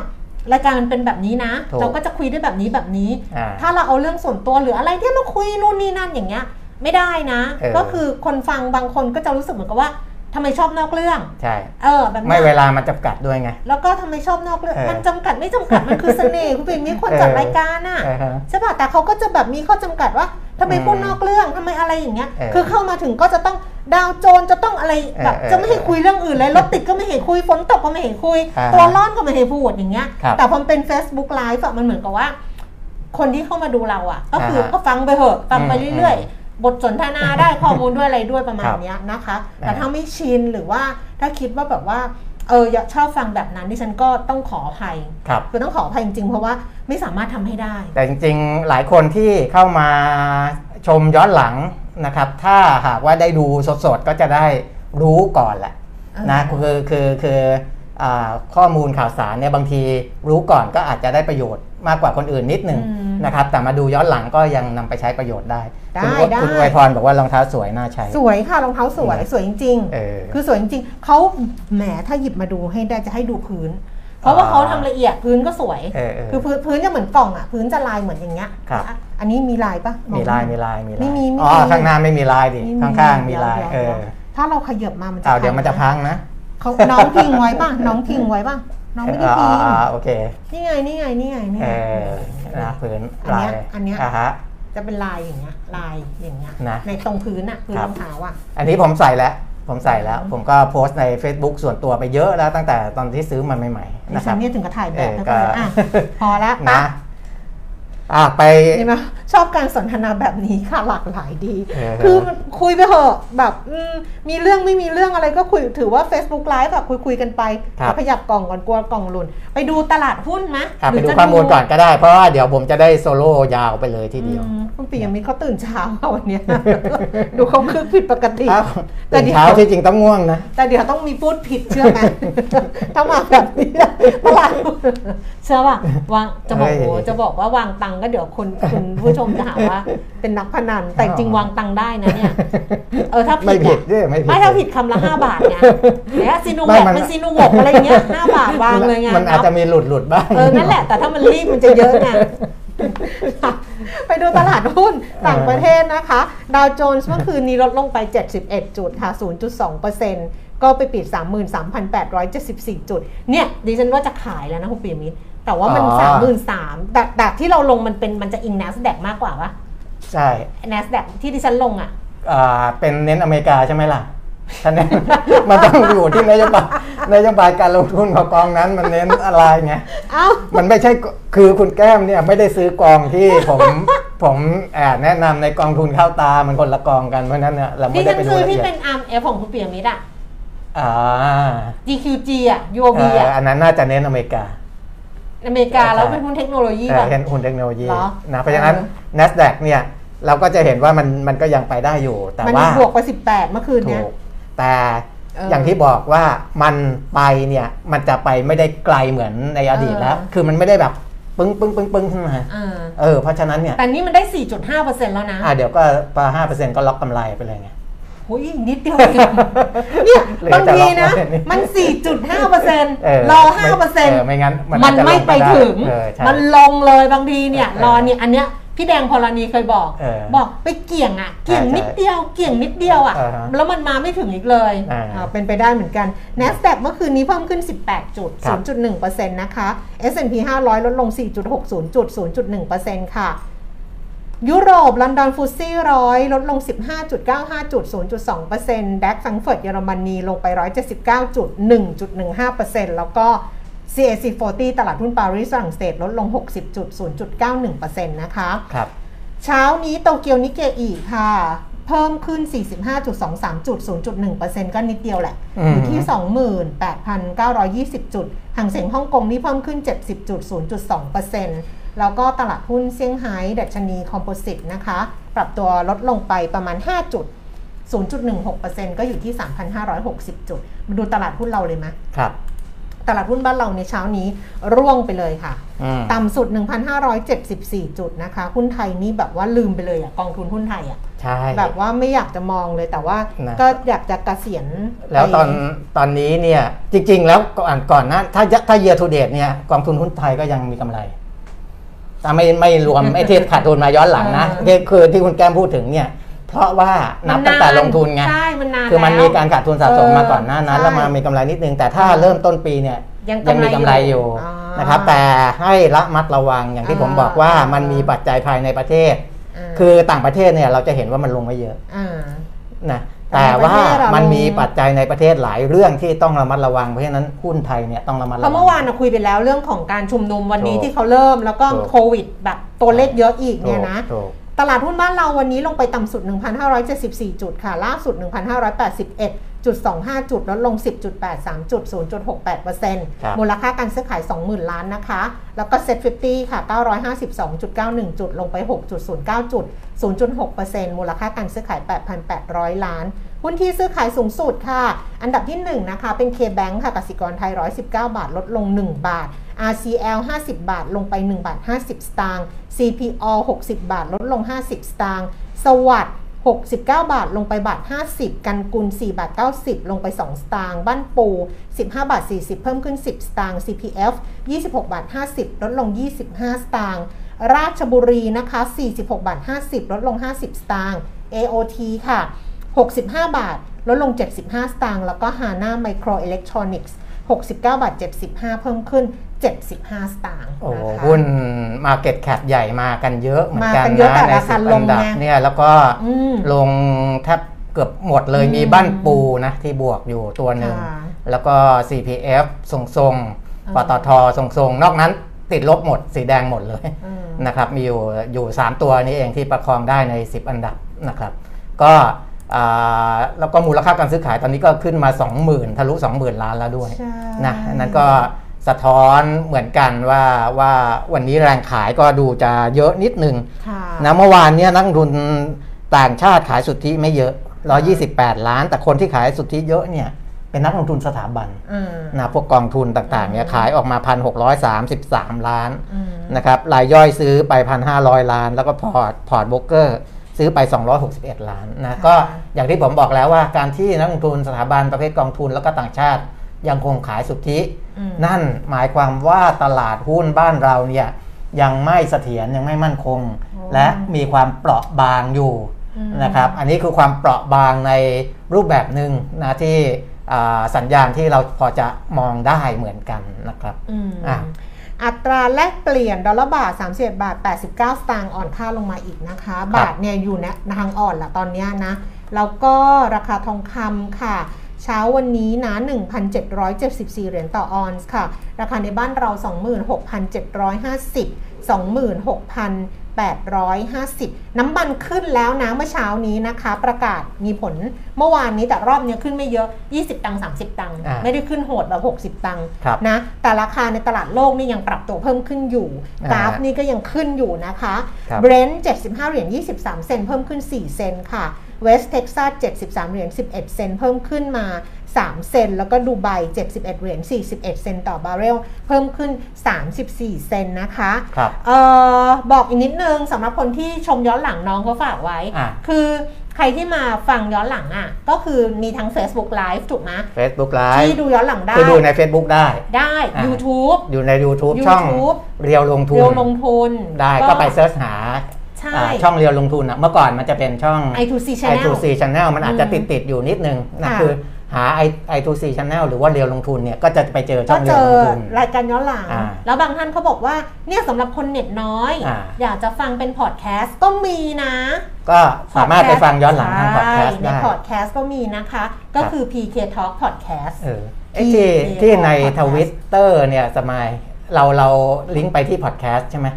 รายการมันเป็นแบบนี้นะถูกเราก็จะคุยได้แบบนี้แบบนี้อ่าถ้าเราเอาเรื่องส่วนตัวหรืออะไรที่เราคุยนู่นนี่นั่นอย่างเงี้ย ไม่ได้นะเออก็คือคนฟังบางคนก็จะรู้สึกเหมือนกับว่าทำไมชอบนอกเรื่อง ใช่ เออแบบไม่นี้ยเวลามันจำกัดด้วยไง แล้วก็ทำไมชอบนอกเรื่องเออมันจำกัดไม่จำกัดมันคือเสน่ห์คุณปิ่นมีคนจัดเออรายการอะเออฮะใช่ป่ะแต่เขาก็จะแบบมีข้อจำกัดว่าทำไมอืมพูดนอกเรื่องทำไมอะไรอย่างเงี้ยเออคือเข้ามาถึงก็จะต้อง ดาวโจนจะต้องอะไรแบบเออเออจะไม่ให้คุยเรื่องอื่นเลยรถติดก็ไม่ให้คุยฝนตกก็ไม่ให้คุยอ่าตัวร้อนก็ไม่ให้พูดอย่างเงี้ยครับแต่พอมันเป็น Facebook Live อะมันเหมือนกับว่า คนที่เข้ามาดูเราอะ ก็คืออ่าฮะก็ฟังไปเถอะฟังไปอืมเรื่อยๆ บทสนทนาได้ข้อมูลด้วยอะไรด้วยประมาณครับเนี้ยนะคะ แต่อ่าถ้าไม่ชินหรือว่าถ้าคิดว่าแบบว่าเอออยากชอบฟังแบบนั้นดิฉันก็ต้องขออภัยครับคือต้องขออภัยจริงๆ เพราะว่าไม่สามารถทำให้ได้ แต่จริงๆ หลายคนที่เข้ามาชมย้อนหลัง นะครับ ถ้าหากว่าได้ดูสดๆ ก็จะได้รู้ก่อนแหละนะเออคือคือคืออาข้อมูลข่าวสารเนี่ยบางทีรู้ก่อนก็อาจจะได้ประโยชน์มากกว่าคนอื่นนิดหนึ่งอืมนะครับ แต่มาดูย้อนหลังก็ยังนำไปใช้ประโยชน์ได้ได้คุณได้คุณอวยพรบอกว่ารองเท้าสวยน่าใช้ สวยค่ะรองเท้าสวยนะสวยจริงเออคือสวยจริงๆเขาแหมถ้าหยิบมาดูให้ได้จะให้ดูพื้น เพราะว่าอ่าเขาทำละเอียดพื้นก็สวยเออเออคือพื้นพื้นจะเหมือนกล่องอะพื้นจะลายเหมือนอย่างเงี้ยครับอะอันนี้มีลายปะองมีลายไมีลายมีลายไม่มีไม่มีอ๋อข้างหน้าไม่มีลายดิไม่ข้างๆมีลายดี๋วเออดี๋วถ้าเราขยับมามันจะเอาเดี๋ยวมันจะพัพังงนะเขาน้องพิงไว้ป่ะน้องพิงไว้ป่ะน้องไม่ได้พิงอ่าๆโอเคนี่ไงนี่ไงนี่ไงนี่เอไงอนะพื้นอันลาเนี้ยยอันเนี้ยอ่าฮะจะเป็นลายอย่างเงี้ยลายอย่างเงี้ยนะในตรงพื้นอะพื้นครัรบองเท้าอะอันนี้ผมใส่แล้ว ผมใส่แล้วอืมผมก็โพสต์ใน Facebook ส่วนตัวไปเยอะแล้วตั้งแต่ตอนที่ซื้อมันใหม่ๆดินะคฉัรันบเนี่ยถึงกระถ่ายแบเอบอแล้วก็ก็อะพอแล้วนะปะอะไปเห็นไหม ชอบการสนทนาแบบนี้ค่ะหลากหลายดีเออคือมันคุยไปเถอะแบบอืมมีเรื่องไม่มีเรื่องอะไรก็คุยถือว่า Facebook Live แบบคุยคุยๆกันไปครับเดี๋ยวขยับกล่องก่อนกลัวกล่องหล่นไปดูตลาดหุ้นไหมอะหไปรือดูจะข้อมูลก่อนก็ได้ เพราะว่าเดี๋ยวผมจะได้โซโล่ยาวไปเลยทีเดียวอืมคุณปิยมิตรเขาตื่นเช้าค่ะวันเนี้ยดูเขาคึกผิดปกติอ้าวแต่ตื่นเดี๋ยวเช้าที่จริงต้องง่วงนะ แต่เดี๋ยวต้องมีพูดผิดเชื่อไหมถ้ามาแบบนี้ตลาดหุ้นเชื่อป่ะวางจะบอกเฮ้ยโอ้จะบอกว่าวางตังค์ก็เดี๋ยวคนคุณผู้ชมจะหาว่าเป็นนักพนันแต่จริงวางตังค์ได้นะเนี่ยเออถ้าผิไม่ดผิดอะด้วยไม่ผิดไม่ถ้าผิดคำละห้าบาทเนี่ยเนี่ยซีนูไม่แวกมันเป็นซีนูวกอะไรเงี้ยห้าบาทวางเลยไงมันอาจจะมีหลุดหลุดๆบ้างเออนั่นแหละแต่ถ้ามันรีบมันจะเยอะไงไปดูตลาดหุ้นต่างประเทศนะคะ ดาวโจนส์เมื่อคืนนี้ลดลงไป 71 จุดค่ะ 0.2%ก็ไปปิด 33,874 จุด เนี่ยดิฉันว่าจะขายแล้วนะคุณปีมิตร แต่ว่ามันอ๋อ33,000แต่แต่ที่เราลงมันเป็นมันจะอิง NASDAQ มากกว่าปะ ใช่ NASDAQ ที่ดิฉันลงอะ อ่าเป็นเน้นอเมริกาใช่ไหมล่ะท่านเน้น มันต้องอยู่ที่นโยบายนโยบายการลงทุนของกองนั้นมันเน้นอะไรไง เอ้า มันไม่ใช่กคือคุณแก้มเนี่ยไม่ได้ซื้อกองที่ผม ผมแอบแนะนำในกองทุนเข้าตามันคนละกองกันเพราะฉะนั้นเนี่ยเราดิไม่ได้ฉันไปดูซื้อละที่เอียดเป็น ARM ของคุณปีมิตรอะอ่า GQG อะ UOB เอ่ออะอันนั้นน่าจะเน้นอเมริกา อเมริกาแล้วเป็นหุ้นเทคโนโลยีเอ่อป่ะเห็นหุ้นเทคโนโลยีเหรอนะเพราะฉะนั้นเออ NASDAQ เนี่ยเราก็จะเห็นว่ามันมันก็ยังไปได้อยู่ แต่มันว่าบวกไป 18 เมื่อคืนถูเนี้ยกแต่เอออย่างที่บอกว่ามันไปเนี่ยมันจะไปไม่ได้ไกลเหมือนในอดีตแล้วเออคือมันไม่ได้แบบปึ้งปึ้งปึ้งปึ้งขึ้นมาอ่าเออเพราะฉะนั้นเนี่ยแต่นี่มันได้ 4.5%แล้วนะอ่าเดี๋ยวก็ปลาห้าเปอร์เซ็นต์ก็ล็อกกำไรไปเลยไง โอ้ยอีกนิดเดียวเองเนี่ยเหลือบางจะทีล็อกนะไว้นี่มัน 4.5%เออรอไม่5%เออไม่งั้นมันมันอาจจะไม่ไปลงด้ถึงเออใช่มันลงเลยบางทีเนี่ยเออรอเนี่ยอันเนี้ยพี่แดงพลนีเคยบอกเออบอกไปเกี่ยงอะ เกี่ยงใช่นิดเดียว เกี่ยงนิดเดียวอะเออฮะแล้วมันมาไม่ถึงอีกเลยอ่าอ่าเป็นไปได้เหมือนกัน NASDAQ เมื่อคืนนี้เพิ่มขึ้น 18 จุดครับ0.1%นะคะ S&P 500 ลดลง 4.60 จุด 0.1%ค่ะ ยุโรป ลอนดอนฟุตซี่ร้อยลดลง 15.95 จุด 0.2%ดัคฟังเฟิร์ตเยอรมนีลงไป 179จุด1.15%แล้วก็ CAC 40 ตลาดหุ้นปารีสฝรั่งเศสลดลง 60จุด0.91%นะคะครับเช้านี้โตเกียวนิเกอีค่ะ เพิ่มขึ้น 45.23จุด0.1%ก็นิดเดียวแหละอืมอยู่ที่ 28,920 จุดห่างเสียงฮ่องกงนี่เพิ่มขึ้น 70.0.2% แล้วก็ตลาดหุ้นเซี่ยงไฮ้ดัชนีคอมโพสิตนะคะ ปรับตัวลดลงไปประมาณ 5 จุด 0.16%ก็อยู่ที่ 3,560 จุด มาดูตลาดหุ้นเราเลยไหมครับตลาดหุ้นบ้านเราในเช้านี้ร่วงไปเลยค่ะอืมต่ำสุด 1,574 จุดนะคะ หุ้นไทยนี่แบบว่าลืมไปเลยอะกองทุนหุ้นไทยอะใช่แบบว่าไม่อยากจะมองเลยแต่ว่านะก็อยากจะเกษียณแล้วตอนไปตอนนี้เนี่ยจริง ๆ แล้วก่อนก่อนหนะถ้าถ้า year to date เนี่ยกองทุนหุ้นไทยก็ยังมีกำไร แต่ไม่ไม่รวมไอ้ที่ขาดทุนมาย้อนหลังนะคือคือที่คุณแก้มพูดถึงเนี่ย เพราะว่านับมัตั้งแต่ลงทุนไงใช่มันนานคือมันแล้วมีการขาดทุนสะสมมาก่อนหน้านั้นเออแล้วมามีกำไรนิดนึงแต่ถ้าเริ่มต้นปีเนี่ยยังกำไรมีกำไรอยู่อยู่อ่านนะครับแต่ให้ระมัดระวังอย่างที่ผมบอกว่าอ่ามัมันมีปัจจัยภายในประเทศาคือต่างประเทศเนี่ยเราจะเห็นว่ามันลงไม่เยอะอ่านะ แต่แต่ว่าในประเทศเรามัมันมีปัจจัยในประเทศหลายเรื่องที่ต้องระมัดระวังเพราะฉะนั้นหุ้นไทยเนี่ยต้องระมัดเพระวัราะเมื่อวานเราคุยไปแล้วเรื่องของการชุมนุมวันนี้ถูกที่เขาเริ่มแล้วก็ถูกโควิดแบบตัวเลขเยอะอีกเนี่ยนะถูกตลาดหุ้นบ้านเราวันนี้ลงไปต่ำสุด 1,574 จุดค่ะ ล่าสุด 1,581.25 จุด ลดลง 10.83 จุด 0.68%มูลค่าการซื้อขาย 20,000 ล้านนะคะ แล้วก็ Set 50 ค่ะ 952.91 จุด ลงไป 6.09 จุด 0.6%มูลค่าการซื้อขาย 8,800 ล้าน หุ้นที่ซื้อขายสูงสุดค่ะ อันดับที่ 1 นะคะ เป็น K-Bank ค่ะกสิกรไทย 119 บาท ลดลง 1 บาท RCL 50 บาท ลงไป 1 บาท 50 สตางค์ CPO 60 บาท ลดลง 50 สตางค์ สวัสด์69 บาท ลงไปบาท 50 กันกุล 4 บาท 90 ลงไป 2 สตางค์ บ้านปู 15 บาท 40 เพิ่มขึ้น 10 สตางค์ CPF 26 บาท 50 ลดลง 25 สตางค์ ราชบุรีนะคะ 46 บาท 50 ลดลง 50 สตางค์ AOT ค่ะ 65 บาท ลดลง 75 สตางค์ แล้วก็ Hana Micro Electronics 69 บาท 75 เพิ่มขึ้น 75 สตางค์โอ้นะคะหุ้น Market Cap ใหญ่มากันเยอะเหมือนกันมากันเยอะนะแต่ในราสิคาบลอังนดับไงเนี่ยแล้วก็อืมลงแทบเกือบหมดเลยอืมมีบ้านปูนะที่บวกอยู่ตัวหนึ่งค่ะแล้วก็ CPF ทรงทรงๆอ่าปตททรงทรงๆ นอกนั้น ติดลบหมด สีแดงหมดเลยอืมนะครับมีอยู่อยู่ 3 ตัวนี้เองที่ประคองได้ใน 10 อันดับนะครับ ก็อ่าแล้วก็มูลค่าการซื้อขายตอนนี้ก็ขึ้นมา 20,000ทะลุ20,000 ล้านแล้วด้วยใช่นะอันนั้นก็สะท้อนเหมือนกันว่าว่าวันนี้แรงขายก็ดูจะเยอะนิดนึงค่ะนะเมื่อวานเนี้ยนักลงทุนต่างชาติขายสุทธิไม่เยอะ 128 ล้าน แต่คนที่ขายสุทธิเยอะเนี่ย เป็นนักลงทุนสถาบันอืมนะพวกกองทุนต่างๆเนี่ยขายออกมา 1,633 ล้านอืมนะครับรายย่อยซื้อไป 1,500 ล้าน แล้วก็พอร์ตพอร์ตโบรกเกอร์ซื้อไป 261 ล้านนะก็อย่างที่ผมบอกแล้วว่าการที่นักลงทุนสถาบันประเภทกองทุนแล้วก็ต่างชาติยังคงขายสุทธิอืมนั่นหมายความว่าตลาดหุ้นบ้านเราเนี่ยยังไม่เสถียรยังไม่มั่นคง และมีความเปราะบางอยู่อืมนะครับ อันนี้คือความเปราะบางในรูปแบบหนึ่งนะที่อ่า สัญญาณที่เราพอจะมองได้เหมือนกันนะครับอืมอะอัตราแลกเปลี่ยนดอลลาร์บาท31บาท 89 สตางค์อ่อนค่าลงมาอีกนะคะ บาทเนี่ยอยู่ในทางอ่อนละตอนเนี้ยนะแล้วก็ราคาทองคำค่ะ เช้าวันนี้นะ 1,774 เหรียญต่อออนซ์ค่ะ ราคาในบ้านเรา 26,750 26,850 น้ำมันขึ้นแล้วนะเมื่อเช้านี้นะคะ ประกาศมีผลเมื่อวานนี้แต่รอบเนี้ยขึ้นไม่เยอะ 20 ตังค์30 ตังค์อ่าไม่ได้ขึ้นโหดแบบ 60 ตังค์ครับนะแต่ราคาในตลาดโลกนี่ยังปรับตัวเพิ่มขึ้นอยู่อ่ากราฟนี่ก็ยังขึ้นอยู่นะคะครับเบรนท์75เหรียญ23 เซนเพิ่มขึ้น 4 เซนค่ะเวสต์เท็กซัส73เหรียญ11 เซนต์เพิ่มขึ้นมา 3 เซนต์ แล้วก็ดูไบ71 เหรียญ 41 เซนต์ต่อบาร์เรล เพิ่มขึ้น 34 เซนต์นะคะครับเออบอกอีกนิดนึงสำหรับคนที่ชมย้อนหลังน้องเขาฝากไว้อะคือใครที่มาฟังย้อนหลังอะ ก็คือมีทั้ง Facebook Live ถูกไหม Facebook ที่ Live ดูย้อนหลังได้คือดูใน Facebook ได้ ได้อะ YouTube อยู่ใน YouTube ช่อง YouTube เรียวลงทุนเรียวลงทุน ได้ก็ไป search หาใช่อ่าช่องเรียวลงทุนอะเมื่อก่อนมันจะเป็นช่อง i2c channel i2c channel มันอาจจะอืมติดติดๆอยู่นิดนึงนะค่ะคือ หา i i2c channel หรือว่าเรียวลงทุนเนี่ยก็จะไปเจอช่ก็องเจเรียวอลงทุนรายการย้อนหลังอ่าแล้วบางท่านเขาบอกว่าเนี่ยสำหรับคนเน็ตน้อยอ่าอยากจะฟังเป็นพอดแคสต์ก็มีนะ ก็สามารถไปฟังย้อนหลังทางพอดแคสต์ใช่ในได้พอดแคสต์ก็มีนะคะ ก็คือ PK Talk Podcast เออไอ้ที่ที่ที่ใน podcast ทวิตเตอร์เนี่ยสมัยเราเราลิงก์ไปที่พอดแคสต์ใช่ไหม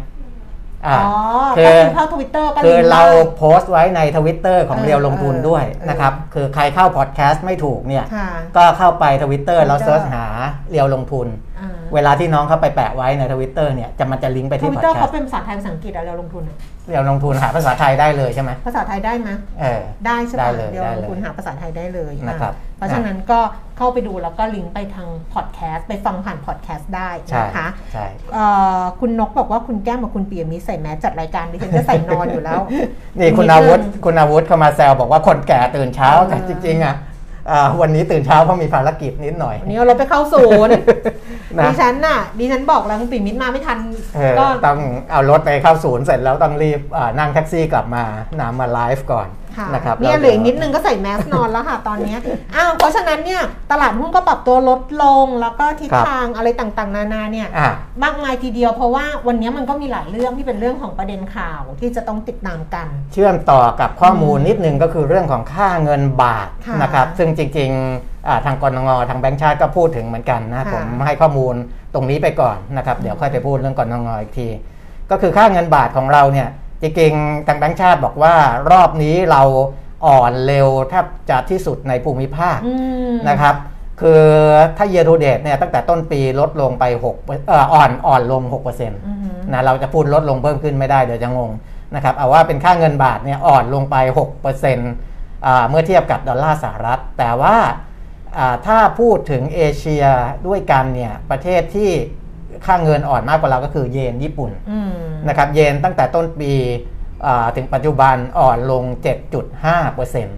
อ่าอ๋อคืก็อคือเข้าทวิตเตอร์ก็คือลิงก์เราได้โพสต์ไว้ในทวิตเตอร์ของเออเรียวลงทุนด้วยเออนะครับ คือใครเข้าพอดแคสต์ไม่ถูกเนี่ยค่ะก็เข้าไปทวิตเตอร์แล้ว Twitter เซิร์ชหาเรียวลงทุนอ่าเวลาที่น้องเข้าไปแปะไว้ในทวิตเตอร์เนี่ยจะมันจะลิงก์ไปทที่วิพตอดเตอร์แคเขาสต์เป็นภาษาไทยภาษาอังกฤษอะเราลงทุนอะ เรียวลงทุนหาภาษาไทยได้เลยใช่ไหมภาษาไทยได้ไหมเออได้ใช่ได้ปะเลยเดี๋ยวได้ลเลงยทุนหาภาษาไทยได้เลยนะครับอะเพราะฉะนั้นก็เข้าไปดูแล้วก็ลิงก์ไปทางพอดแคสต์ไปฟังผ่านพอดแคสต์ได้ใช่นะคะใช่เอ่อคุณนกบอกว่าคุณแก้มกับคุณปิยมิตรใส่แมสก์จัดรายการดิฉันจะใส่นอนอยู่แล้วนี่คุณอาวุธคุณอาวุธเข้ามาแซวบอกว่าคนแก่ตื่นเช้าเออแต่จริงๆอะอ่า วันนี้ตื่นเช้าเพราะมีภารกิจนิดหน่อย วันนี้เราไปเข้าศูนย์นะดิฉันน่ะดิฉันบอกแล้วคุณปิยมิตรมาไม่ทันเออก็ต้องเอารถไปเข้าศูนย์เสร็จแล้วต้องรีบอ่านั่งแท็กซี่กลับมานามาไลฟ์ก่อนค่ะ นะครับเนี่ยแล้วเหลืออีกนิดนึงก็ใส่แมสนอนแล้วค่ะตอนเนี้ยอ้าวเพราะฉะนั้นเนี่ยตลาดหุ้นก็ปรับตัวลดลงแล้วก็ทิศทางอะไรต่างๆ นานาเนี่ยอะมากมายทีเดียวเพราะว่าวันนี้มันก็มีหลายเรื่องที่เป็นเรื่องของประเด็นข่าวที่จะต้องติดตามกัน เชื่อมต่อกับข้อมูลนิดนึงก็คือเรื่องของค่าเงินบาทค่ะนะครับซึ่งจริงๆอ่าทางกรงทางแบงก์ชาติก็พูดถึงเหมือนกันนะค่ะผมให้ข้อมูลตรงนี้ไปก่อนนะครับเดี๋ยวค่อยไปพูดเรื่องกรงอีกที ก็คือค่าเงินบาทของเราเนี่ย จริงๆทางแบงก์ชาติบอกว่ารอบนี้เราอ่อนเร็วแทบจะที่สุดในภูมิภาคอืมนะครับคือถ้า year to date เนี่ยตั้งแต่ต้นปีลดลงไป6เอ่ออ่อนอ่อนลง6%นอือหือะเราจะพูดลดลงเพิ่มขึ้นไม่ได้เดี๋ยวจะงงนะครับเอาว่าเป็นค่าเงินบาทเนี่ยอ่อนลงไป6%อ่าเมื่อเทียบกับดอลลาร์สหรัฐ แต่ว่าอ่าถ้าพูดถึงเอเชียด้วยกันเนี่ยประเทศที่ ค่าเงินอ่อนมากกว่าเราก็คือเยนญี่ปุ่นอืมนะครับเยนตั้งแต่ต้นปีอ่าถึงปัจจุบันอ่อนลง 7.5%น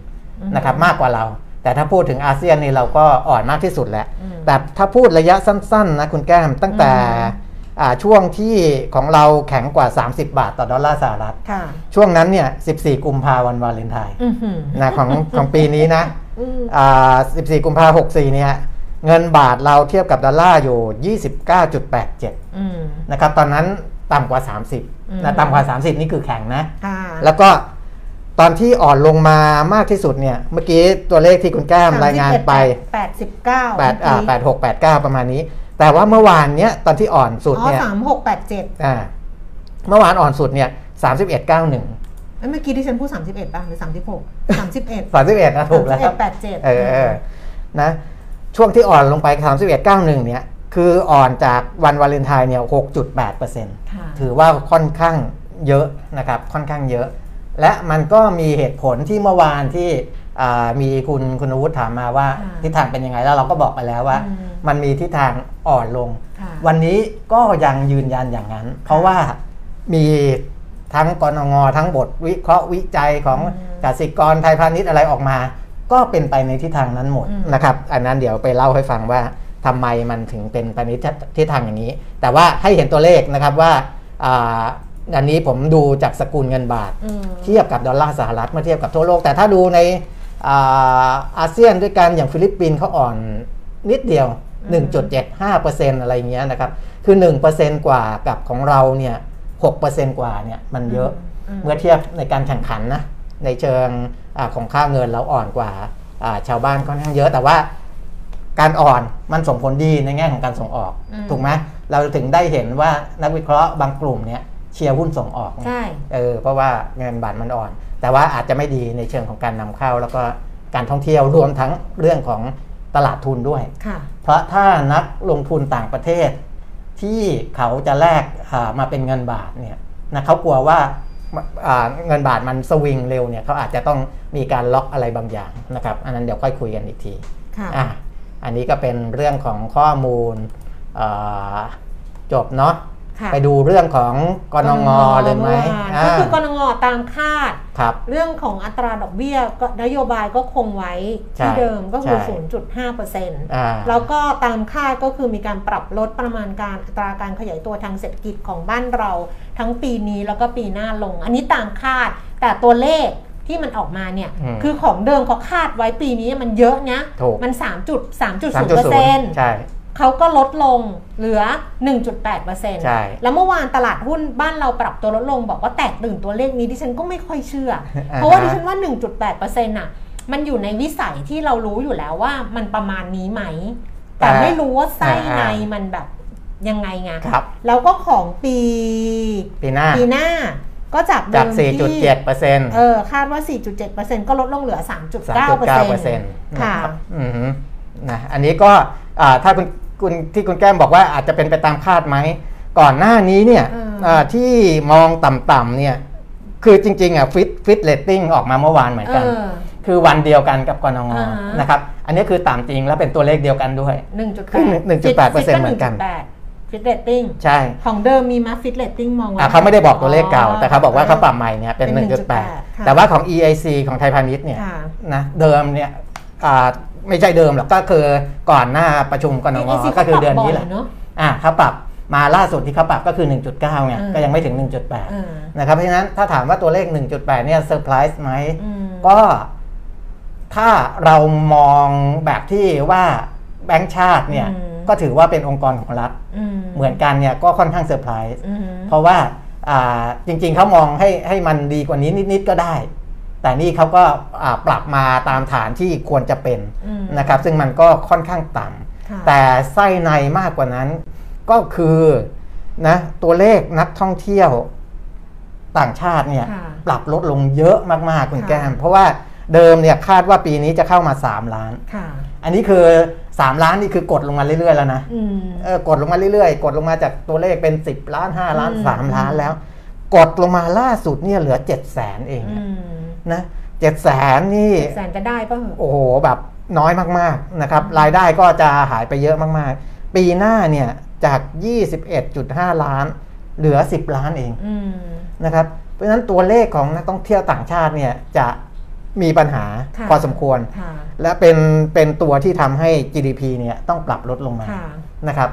ะครับมากกว่าเรา แต่ถ้าพูดถึงอาเซียนนี่เราก็อ่อนมากที่สุดแหละอืมแต่ถ้าพูดระยะสั้นๆนะคุณแก้มตั้งแต่อืมอ่าช่วงที่ของเราแข็งกว่า 30 บาทต่อดอลลาร์สหรัฐค่ะช่วงนั้นเนี่ย 14 กุมภาวันวาเลนไทน์อือหือนะของของปีนี้นะอืมอ่า14 กุมภา64เนี่ย เงินบาทเราเทียบกับดอลลาร์อยู่ 29.87อืมนะครับ ตอนนั้นต่ำกว่าอืม30นะต่ำกว่า 30 นี่คือแข็งนะค่ะแล้วก็ตอนที่อ่อนลงมามากที่สุดเนี่ย เมื่อกี้ตัวเลขที่คุณแก้มรายงานไปแปดสิบเก้า8อ่า8 6 8 9 ประมาณนี้ แต่ว่าเมื่อวานเนี้ยตอนที่อ่อนสุดอ๋อเนี่ยสามหกแปดเจ็ดอ่าเมื่อวานอ่อนสุดเนี่ย31 91เมื่อกี้ที่ฉันพูดสามสิบเอ็ดป่ะ หรือสามสิบหกสามสิบเอ็ด31นะถูกแล้วแปดเจ็ดเออเออนะ ช่วงที่อ่อนลงไป 31 91 เนี่ย คืออ่อนจากวันวาเลนไทน์เนี่ย 6.8%ค่ะถือว่าค่อนข้างเยอะนะครับ ค่อนข้างเยอะ และมันก็มีเหตุผลที่เมื่อวานที่อ่ามีคุณคุณวุฒิถามมาว่าค่ะทิศทางเป็นยังไงแล้วเราก็บอกไปแล้วว่าอืมมันมีทิศทางอ่อนลงค่ะวันนี้ก็ยังยืนยันอย่างนั้น เพราะว่ามีทั้งกนงทั้งบทวิเคราะห์วิจัยของอืมกสิกรไทยพาณิชย์อะไรออกมา ก็เป็นไปในทิศทางนั้นหมดอืมนะครับอันนั้นเดี๋ยวไปเล่าให้ฟังว่าทำไมมันถึงเป็นไปในทิศทางอย่างนี้ แต่ว่าให้เห็นตัวเลขนะครับว่าอ่าอันนี้ผมดูจากสกุลเงินบาทอืมเทียบกับดอลลาร์สหรัฐเมื่อเทียบกับทั่วโลก แต่ถ้าดูในอาอาเซียนด้วยกันอย่างฟิลิปปินส์เขาอ่อนนิดเดียว 1.75%อะไรเงี้ยนะครับ คือ 1%กว่ากับของเราเนี่ย6%กว่าเนี่ยมันเยอะอืมเมื่อเทียบในการแข่งขันนะในเชิง อาของค่าเงินเราอ่อนกว่าอ่าชาวบ้านค่อนข้างเยอะแต่ว่าการอ่อนมันส่งผลดีในแง่ของการส่งออกอืมถูกไหมเราถึงได้เห็นว่านักวิเคราะห์บางกลุ่มเนี่ยเชียร์หุ้นส่งออกใช่เออเพราะว่าเงินบาทมันอ่อน แต่ว่าอาจจะไม่ดีในเชิงของการนำเข้า แล้วก็การท่องเที่ยวรวมทั้งเรื่องของตลาดทุนด้วยค่ะเพราะถ้านักลงทุนต่างประเทศ ที่เขาจะแลกอ่ามาเป็นเงินบาทเนี่ยนะเขากลัวว่าอ่า เงินบาทมันสวิงเร็วเนี่ยเขาอาจจะต้องมีการล็อกอะไรบางอย่างนะครับอันนั้นเดี๋ยวค่อยคุยกันอีกทีค่ะอะอันนี้ก็เป็นเรื่องของข้อมูลอ่าจบเนาะค่ะไปดูเรื่องของกนงเลยไหมมื่อวานก็คือกนงตามคาดครับเรื่องของอัตราดอกเบี้ยก็นโยบายก็คงไว้ใช่ที่เดิมก็คือใช่0.5เปอร์เซ็นต์อ่าแล้วก็ตามคาดก็คือมีการปรับลดประมาณการอัตราการขยายตัวทางเศรษฐกิจของบ้านเรา ทั้งปีนี้แล้วก็ปีหน้าลง อันนี้ตามคาด แต่ตัวเลขที่มันออกมาเนี่ย อืมคือของเดิมเขาคาดไว้ปีนี้มันเยอะนะถูก มัน3.3.0เปอร์3.0เซ็นต์ใช่ เขาก็ลดลงเหลือ 1.8%ใช่ แล้วเมื่อวานตลาดหุ้นบ้านเราปรับตัวลดลง บอกว่าแตกตื่นตัวเลขนี้ดิฉันก็ไม่ค่อยเชื่อ เพราะว่าดิฉันว่า 1.8%น่ะ มันอยู่ในวิสัยที่เรารู้อยู่แล้วว่ามันประมาณนี้ไหม แต่แต่ไม่รู้ว่าไส้อ่าในมันแบบ ยังไงไงครับ แล้วก็ของปีปีหน้าปีหน้าก็จากเดิจากมที่4.7เปอร์เซ็นต์เออคาดว่า 4.7%ก็ลดลงเหลือ 3.9% 3.9เปอร์เซ็นต์นะค่ะครับอือฮึนะอันนี้ก็อ่าถ้าคุณคุณที่คุณแก้มบอกว่าอาจจะเป็นไปตามคาดไหม ก่อนหน้านี้เนี่ยอืมอ่าที่มองต่ำๆเนี่ยคือจริงๆอะฟิทช์ Fitch Ratings ออกมาเมื่อวานเหมือนเอกันอคือวันเดียวกันกับกนงอ่าฮะนะครับ อันนี้คือต่ำจริงแล้วเป็นตัวเลขเดียวกันด้วย 1.8คือ1.8%เหมือนกัน Fitch Ratings ใช่ ของเดิมมีมา Fitch Ratings มองไว้อะเขาไม่ได้บอกตัวเลขเก่า แต่เขาบอกว่าเขาปรับใหม่เนี่ยเป็นเป็น1.8 1.8 แต่ว่าของ EIC ของไทยพาณิชย์เนี่ยค่ะนะเดิมเนี่ยอ่าไม่ใช่เดิมหรอกก็คือก่อนหน้าประชุมกนง EIC ก็คือเดือนนี้แหละเนาะอะเขาปรับมาล่าสุดที่เขาปรับก็คือ 1.9ไงอืมก็ยังไม่ถึงเอ1.8อนะครับเพราะฉะนั้นถ้าถามว่าตัวเลข 1.8 เนี่ยเซอร์ไพรส์ไหมอืมก็ถ้าเรามองแบบที่ว่าแบงก์ชาติเนี่ยอืม ก็ถือว่าเป็นองค์กรของรัฐอืมเหมือนกันเนี่ยก็ค่อนข้างเซอร์ไพรส์อืมเพราะว่าอ่าจริงๆเขามองให้ให้มันดีกว่านี้นิดๆก็ได้ แต่นี่เขาก็อ่าปรับมาตามฐานที่ควรจะเป็นอืมนะครับ ซึ่งมันก็ค่อนข้างต่ค่ะำแต่ไส้ในมากกว่านั้น ก็คือนะตัวเลขนักท่องเที่ยวต่างชาติเนี่ยค่ะปรับลดลงเยอะมากๆคุณค่ะแก้มเพราะว่าเดิมเนี่ยคาดว่าปีนี้จะเข้ามา 3 ล้านค่ะ อันนี้คือ 3 ล้านนี่คือกดลงมาเรื่อยๆแล้วนะอืมเออกดลงมาเรื่อยๆ กดลงมาจากตัวเลขเป็น 10 ล้าน 5 ล้านอืม3ล้านแล้ว กดลงมาล่าสุดเนี่ยเหลือ 7 0 0แสนเองอืมนะเจ็ดแสนนี่แสนจะได้ป่ะโอ้โหแบบน้อยมากๆนะครับ รายได้ก็จะหายไปเยอะมากๆ ปีหน้าเนี่ยจาก 21.5 ล้าน เหลือ 10 ล้านเองอืมนะครับเพราะฉะนั้นตัวเลขของนักท่องเที่ยวต่างชาติเนี่ยจะ มีปัญหาค่ะพอสมควรค่ะและเป็นเป็นตัวที่ทำให้ GDP เนี่ยต้องปรับลดลงมาค่ะนะครับ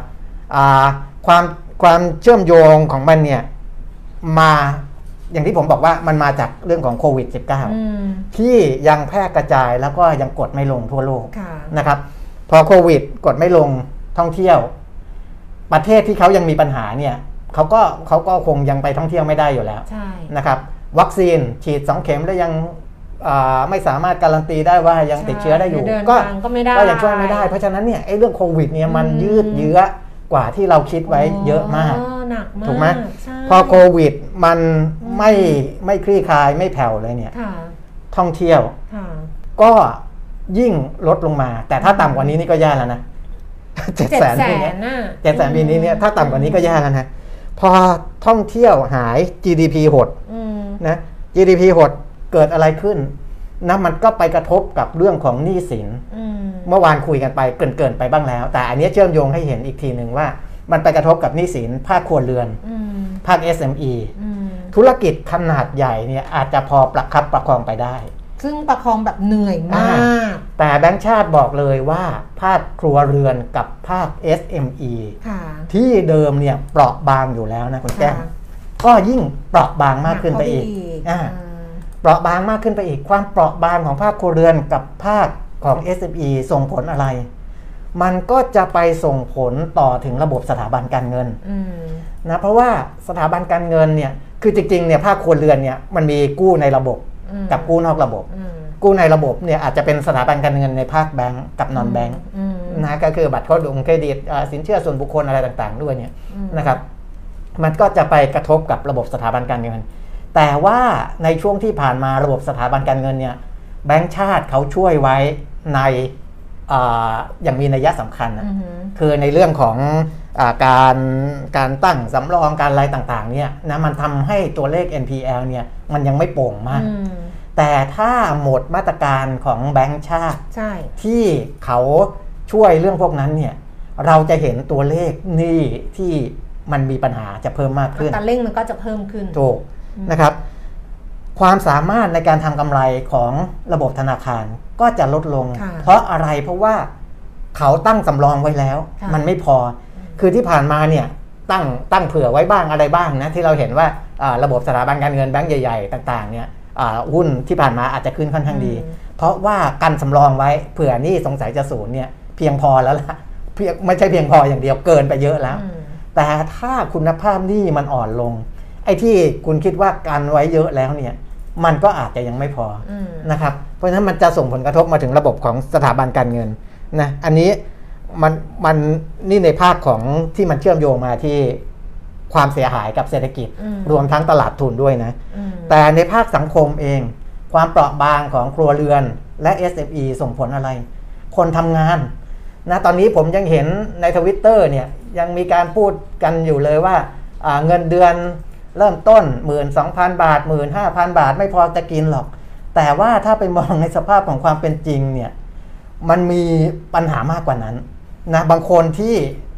อ่าความความเชื่อมโยงของมันเนี่ยมาอย่างที่ผมบอกว่ามันมาจากเรื่องของโควิด -19 อืมที่ยังแพร่กระจายแล้วก็ยังกดไม่ลงทั่วโลกค่ะนะครับ พอโควิด กดไม่ลงท่องเที่ยว ประเทศที่เขายังมีปัญหาเนี่ยเขาก็เขาก็คงยังไปท่องเที่ยวไม่ได้อยู่แล้วใช่นะครับ วัคซีนฉีดสองเข็มแล้วยังอ่า ไม่สามารถการันตีได้ว่ายังติดเชื้อได้อยู่เดินก็ทางก็ไม่ได้ก็ยังช่วยไม่ได้ เพราะฉะนั้นเนี่ยไอ้เรื่องโควิดเนี่ยมันอืมยืดเยื้อกว่าที่เราคิดไว้เยอะมากอ๋อหนักมากถูกไหมใช่พอโควิดมันไม่ไม่คลี่คลายไม่แผ่วเลยเนี่ยค่ะท่องเที่ยวค่ะก็ยิ่งลดลงมา แต่ถ้าต่ำกว่านี้นี่ก็แย่แล้วนะเจ็ดเจ็ดแสนแสปีเนี้นน่ะเจ็ดแสนปีนี้เนี่ยถ้าต่ำกว่านี้ก็แย่แล้วนะพอท่องเที่ยวหาย GDP หดอืมนะ GDP หด เกิดอะไรขึ้นนะมันก็ไปกระทบกับเรื่องของหนี้สินอืมเมื่อวานคุยกันไปเกินๆไปบ้างแล้ว แต่อันนี้เชื่อมโยงให้เห็นอีกทีหนึ่งว่า มันไปกระทบกับหนี้สินภาคครัวเรือนอืมภาค SME อืมธุรกิจขนาดใหญ่เนี่ยอาจจะพอประคับประคองไปได้ ซึ่งประคองแบบเหนื่อยมาก แต่แบงค์ชาติบอกเลยว่าภาคครัวเรือนกับภาค SME ค่ะที่เดิมเนี่ยเปราะบางอยู่แล้วนะคุณแก้มค่ะก็ยิ่งเปราะบางมากขึ้นไปอีกหนัเข้าไปอ่าอ่า เปราะบางมากขึ้นไปอีก ความเปราะบางของภาคครัวเรือนกับภาคของ SME ส่งผลอะไร มันก็จะไปส่งผลต่อถึงระบบสถาบันการเงินอืมนะเพราะว่าสถาบันการเงินเนี่ยคือจริงๆเนี่ยภาคครัวเรือนเนี่ยมันมีกู้ในระบบอืมกับกู้นอกระบบอืมกู้ในระบบเนี่ยอาจจะเป็นสถาบันการเงินในภาคแบงก์กับนอนแบงก์อืมนะก็คือบัตรเครดิตเครดิตอ่าสินเชื่อส่วนบุคคลอะไรต่างๆ ด้วยเนี่ยอืมนะครับ มันก็จะไปกระทบกับระบบสถาบันการเงิน แต่ว่าในช่วงที่ผ่านมาระบบสถาบันการเงินเนี่ยแบงก์ชาติเขาช่วยไว้ในอ่าอย่างมีนัยสำคัญนะอือหือคือในเรื่องของอาการการตั้งสำรองการอะไรต่างๆเนี่ยนะมันทำให้ตัวเลข NPL เนี่ยมันยังไม่โป่งมากอืมแต่ถ้าหมดมาตรการของแบงก์ชาติใช่ที่เขาช่วยเรื่องพวกนั้นเนี่ยเราจะเห็นตัวเลขหนี้ที่มันมีปัญหาจะเพิ่มมากขึ้นอัตราเร่งมันก็จะเพิ่มขึ้นถูก นะครับความสามารถในการทำกำไรของระบบธนาคารก็จะลดลงค่ะเพราะอะไรเพราะว่าเขาตั้งสำรองไว้แล้วค่ะมันไม่พอ คือที่ผ่านมาเนี่ยตั้งตั้งเผื่อไว้บ้างอะไรบ้างนะที่เราเห็นว่าอ่าระบบสถาบันการเงินแบงก์ใหญ่ๆ ต่างๆเนี่ยอ่าหุ้นที่ผ่านมาอาจจะขึ้นค่อนข้างดีอืมเพราะว่ากันสำรองไว้เผื่อหนี่สงสัยจะศูนย์เนี่ยเพียงพอแล้วล่ะเพียงไม่ใช่เพียงพออย่างเดียวเกินไปเยอะแล้วอืมแต่ถ้าคุณภาพหนี้มันอ่อนลง ไอ้ที่คุณคิดว่ากันไว้เยอะแล้วเนี่ยมันก็อาจจะยังไม่พออมนะครับ เพราะฉะนั้นมันจะส่งผลกระทบมาถึงระบบของสถาบันการเงินนะอันนี้มันมันนี่ในภาคของที่มันเชื่อมโยงมาที่ความเสียหายกับเศรษฐกิจอืมรวมทั้งตลาดทุนด้วยนะอืมแต่ในภาคสังคมเอง ความเปราะบางของครัวเรือนและ SME ส่งผลอะไร คนทำงานนะตอนนี้ผมยังเห็นในทวิตเตอร์เนี่ยยังมีการพูดกันอยู่เลยว่าอ่าเงินเดือน เริ่มต้น12,000บาท15,000บาทไม่พอจะกินหรอก แต่ว่าถ้าไปมองในสภาพของความเป็นจริงเนี่ยมันมีปัญหามากกว่านั้นนะบางคนที่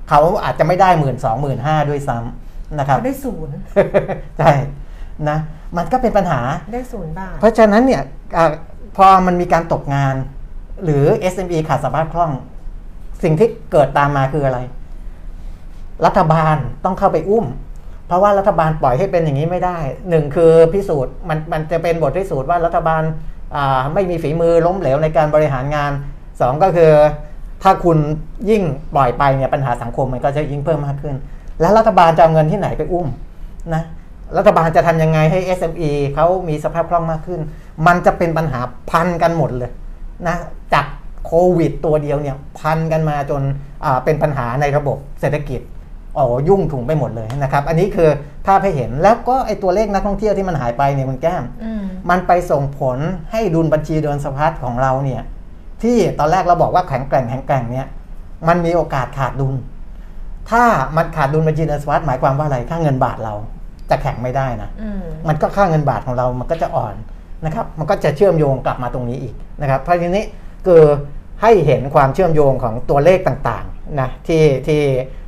เขาอาจจะไม่ได้หมื่นสองหมื่นห้าด้วยซ้ำนะครับได้ศูนย์ใช่นะมันก็เป็นปัญหาได้ศูนย์บาทเพราะฉะนั้นเนี่ยอาพอมันมีการตกงาน หรือ SME ขาดสภาพคล่อง สิ่งที่เกิดตามมาคืออะไร รัฐบาลต้องเข้าไปอุ้มเพ ราะว่ารัฐบาลปล่อยให้เป็นอย่างนี้ไม่ได้หนึ่งคือพิสูจน์มันมันจะเป็นบทพิสูจน์ว่ารัฐบาลไม่มีฝีมือล้มเหลวในการบริหารงานสองก็คือ ถ้าคุณยิ่งปล่อยไปเนี่ยปัญหาสังคมมันก็จะยิ่งเพิ่มมากขึ้น แล้วรัฐบาลจะเอาเงินที่ไหนไปอุ้มนะรัฐบาลจะทำยังไงให้ SME เขามีสภาพคล่องมากขึ้น มันจะเป็นปัญหาพันกันหมดเลยนะจากโควิดตัวเดียวเนี่ยพันกันมาจนเป็นปัญหาในระบบเศรษฐกิจ โอ้ยุ่งถุงไปหมดเลยนะครับ อันนี้คือภาพให้เห็นแล้วก็ไอตัวเลขนักท่องเที่ยวที่มันหายไปเนี่ยมันแก้มอืมมันไปส่งผลให้ดุลบัญชีเดินสะพัดของเราเนี่ย ที่ตอนแรกเราบอกว่าแข็งแกร่งแข็งแกร่งเนี่ยมันมีโอกาสขาดดุล ถ้ามันขาดดุลบัญชีเดินสะพัดหมายความว่าอะไรค่าเงินบาทเราจะแข็งไม่ได้นะอืมมันก็ค่าเงินบาทของเรามันก็จะอ่อนนะครับ มันก็จะเชื่อมโยงกลับมาตรงนี้อีกนะครับ เพราะทีนี้คือให้เห็นความเชื่อมโยงของตัวเลขต่างๆนะที่ที่อ่า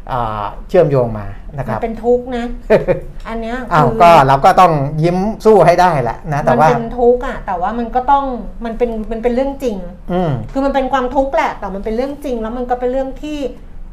เชื่อมโยงมานะคมัรันบเป็นทุกข์นะ อันเนี้ยอ้าวคือก็เราก็ต้องยิ้มสู้ให้ได้แหละนะ แต่มันว่าเป็นทุกข์อะแต่ว่ามันก็ต้องมันเป็นมันเป็นเรื่องจริง อืมคือมันเป็นความทุกข์แหละ แต่มันเป็นเรื่องจริง แล้วมันก็เป็นเรื่องที่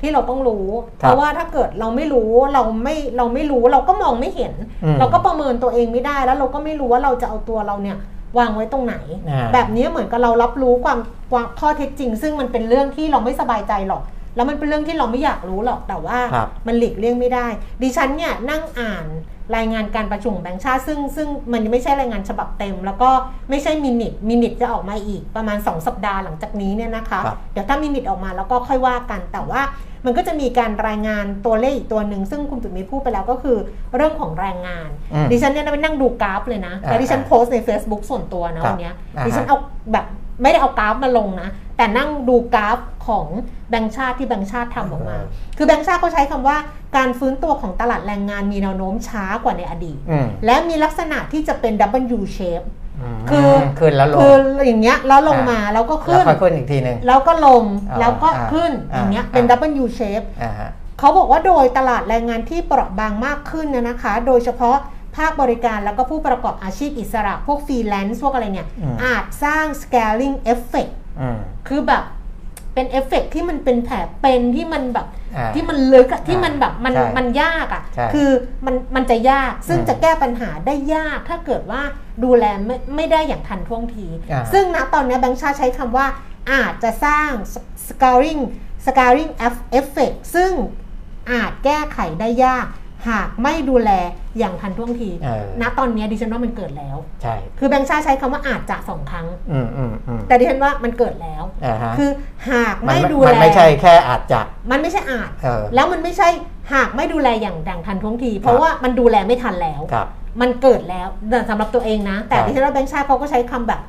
ที่เราต้องรู้ครับเพราะว่าถ้าเกิดเราไม่รู้เราไม่เราไม่รู้เราก็มองไม่เห็นอืมเราก็ประเมินตัวเองไม่ได้แล้วเราก็ไม่รู้ว่าเราจะเอาตัวเราเนี่ยวางไว้ตรงไหนอ่าแบบนี้เหมือนกับเรารับรู้ความความข้อเท็จจริง ซึ่งมันเป็นเรื่องที่เราไม่สบายใจหรอก แล้วมันเป็นเรื่องที่เราไม่อยากรู้หรอกแต่ว่าครับมันหลีกเลี่ยงไม่ได้ ดิฉันเนี่ยนั่งอ่านรายงานการประชุมของแบงค์ชาติซึ่งซึ่งมันยังไม่ใช่รายงานฉบับเต็ม แล้วก็ไม่ใช่ minutes minutes จะออกมาอีกประมาณ 2 สัปดาห์หลังจากนี้เนี่ยนะคะครับเดี๋ยวถ้า minutes ออกมาแล้วก็ค่อยว่ากันแต่ว่ามันก็จะมีการรายงานตัวเลขอีกตัวหนึ่ง ซึ่งคุณตุ๋มมีพูดไปแล้วก็คือเรื่องของแรงงานอืมดิฉันเนี่ยไปนั่งดูกราฟเลยนะอ่าแต่ดิฉันโพสต์ใน Facebook ส่วนตัวนะครับวันเนี้ยอ่าฮะดิฉันเอาแบบ ไม่ได้เอากราฟมาลงนะ แต่นั่งดูกราฟของแบงค์ชาติที่แบงค์ชาติทำออกมา คือแบงค์ชาติเขาใช้คำว่าการฟื้นตัวของตลาดแรงงานมีแนวโน้มช้ากว่าในอดีตอืมและมีลักษณะที่จะเป็น W shape มคือขึ้นแล้วลงคืออย่างเงี้ยแล้วลงมาแล้วก็แล้วขึ้นค่อยขึ้นอีกทีหนึ่งแล้วก็ลงอ่าแล้วก็อ่าขึ้นอ่าอย่างเงี้ยเป็นอ่า W shape อ่าฮะเขาบอกว่าโดยตลาดแรงงานที่เปราะบางมากขึ้นเนยนะคะ โดยเฉพาะ ภาคบริการแล้วก็ผู้ประกอบอาชีพอิสระ พวกฟรีแลนซ์พวกอะไรเนี่ยอืมอาจสร้าง scarring effect อืมคือแบบเป็นเอฟเฟกต์ที่มันเป็นแผลเป็นที่มันแบบอ่าที่มันลึกอะที่มันแบบมันใช่มันยากอะใช่คือมันมันจะยากซึ่งอืมจะแก้ปัญหาได้ยากถ้าเกิดว่าดูแลไม่ไม่ได้อย่างทันท่วงทีอ่าซึ่งณตอนนี้แบงค์ชาติใช้คำว่าอาจจะสร้าง scaling scaling effect ซึ่งอาจแก้ไขได้ยาก หากไม่ดูแลอย่างทันท่วงทีเออณตอนนี้ดิฉันว่ามันเกิดแล้ว ใช่ คือแบงค์ชาติใช้คำว่าอาจจะสองครั้งอืมอืมอืมแต่ดิฉันว่ามันเกิดแล้วอ่าฮะคือหากมันไม่ดูมันแลไม่ใช่แค่อาจจะ มันไม่ใช่อาจเออแล้วมันไม่ใช่หากไม่ดูแลอย่างดังทันท่วงที เพราะว่ามันดูแลไม่ทันแล้วครับมันเกิดแล้วสำหรับตัวเองนะ แต่ครับดิฉันว่าแบงค์ชาติเขาก็ใช้คำแบบ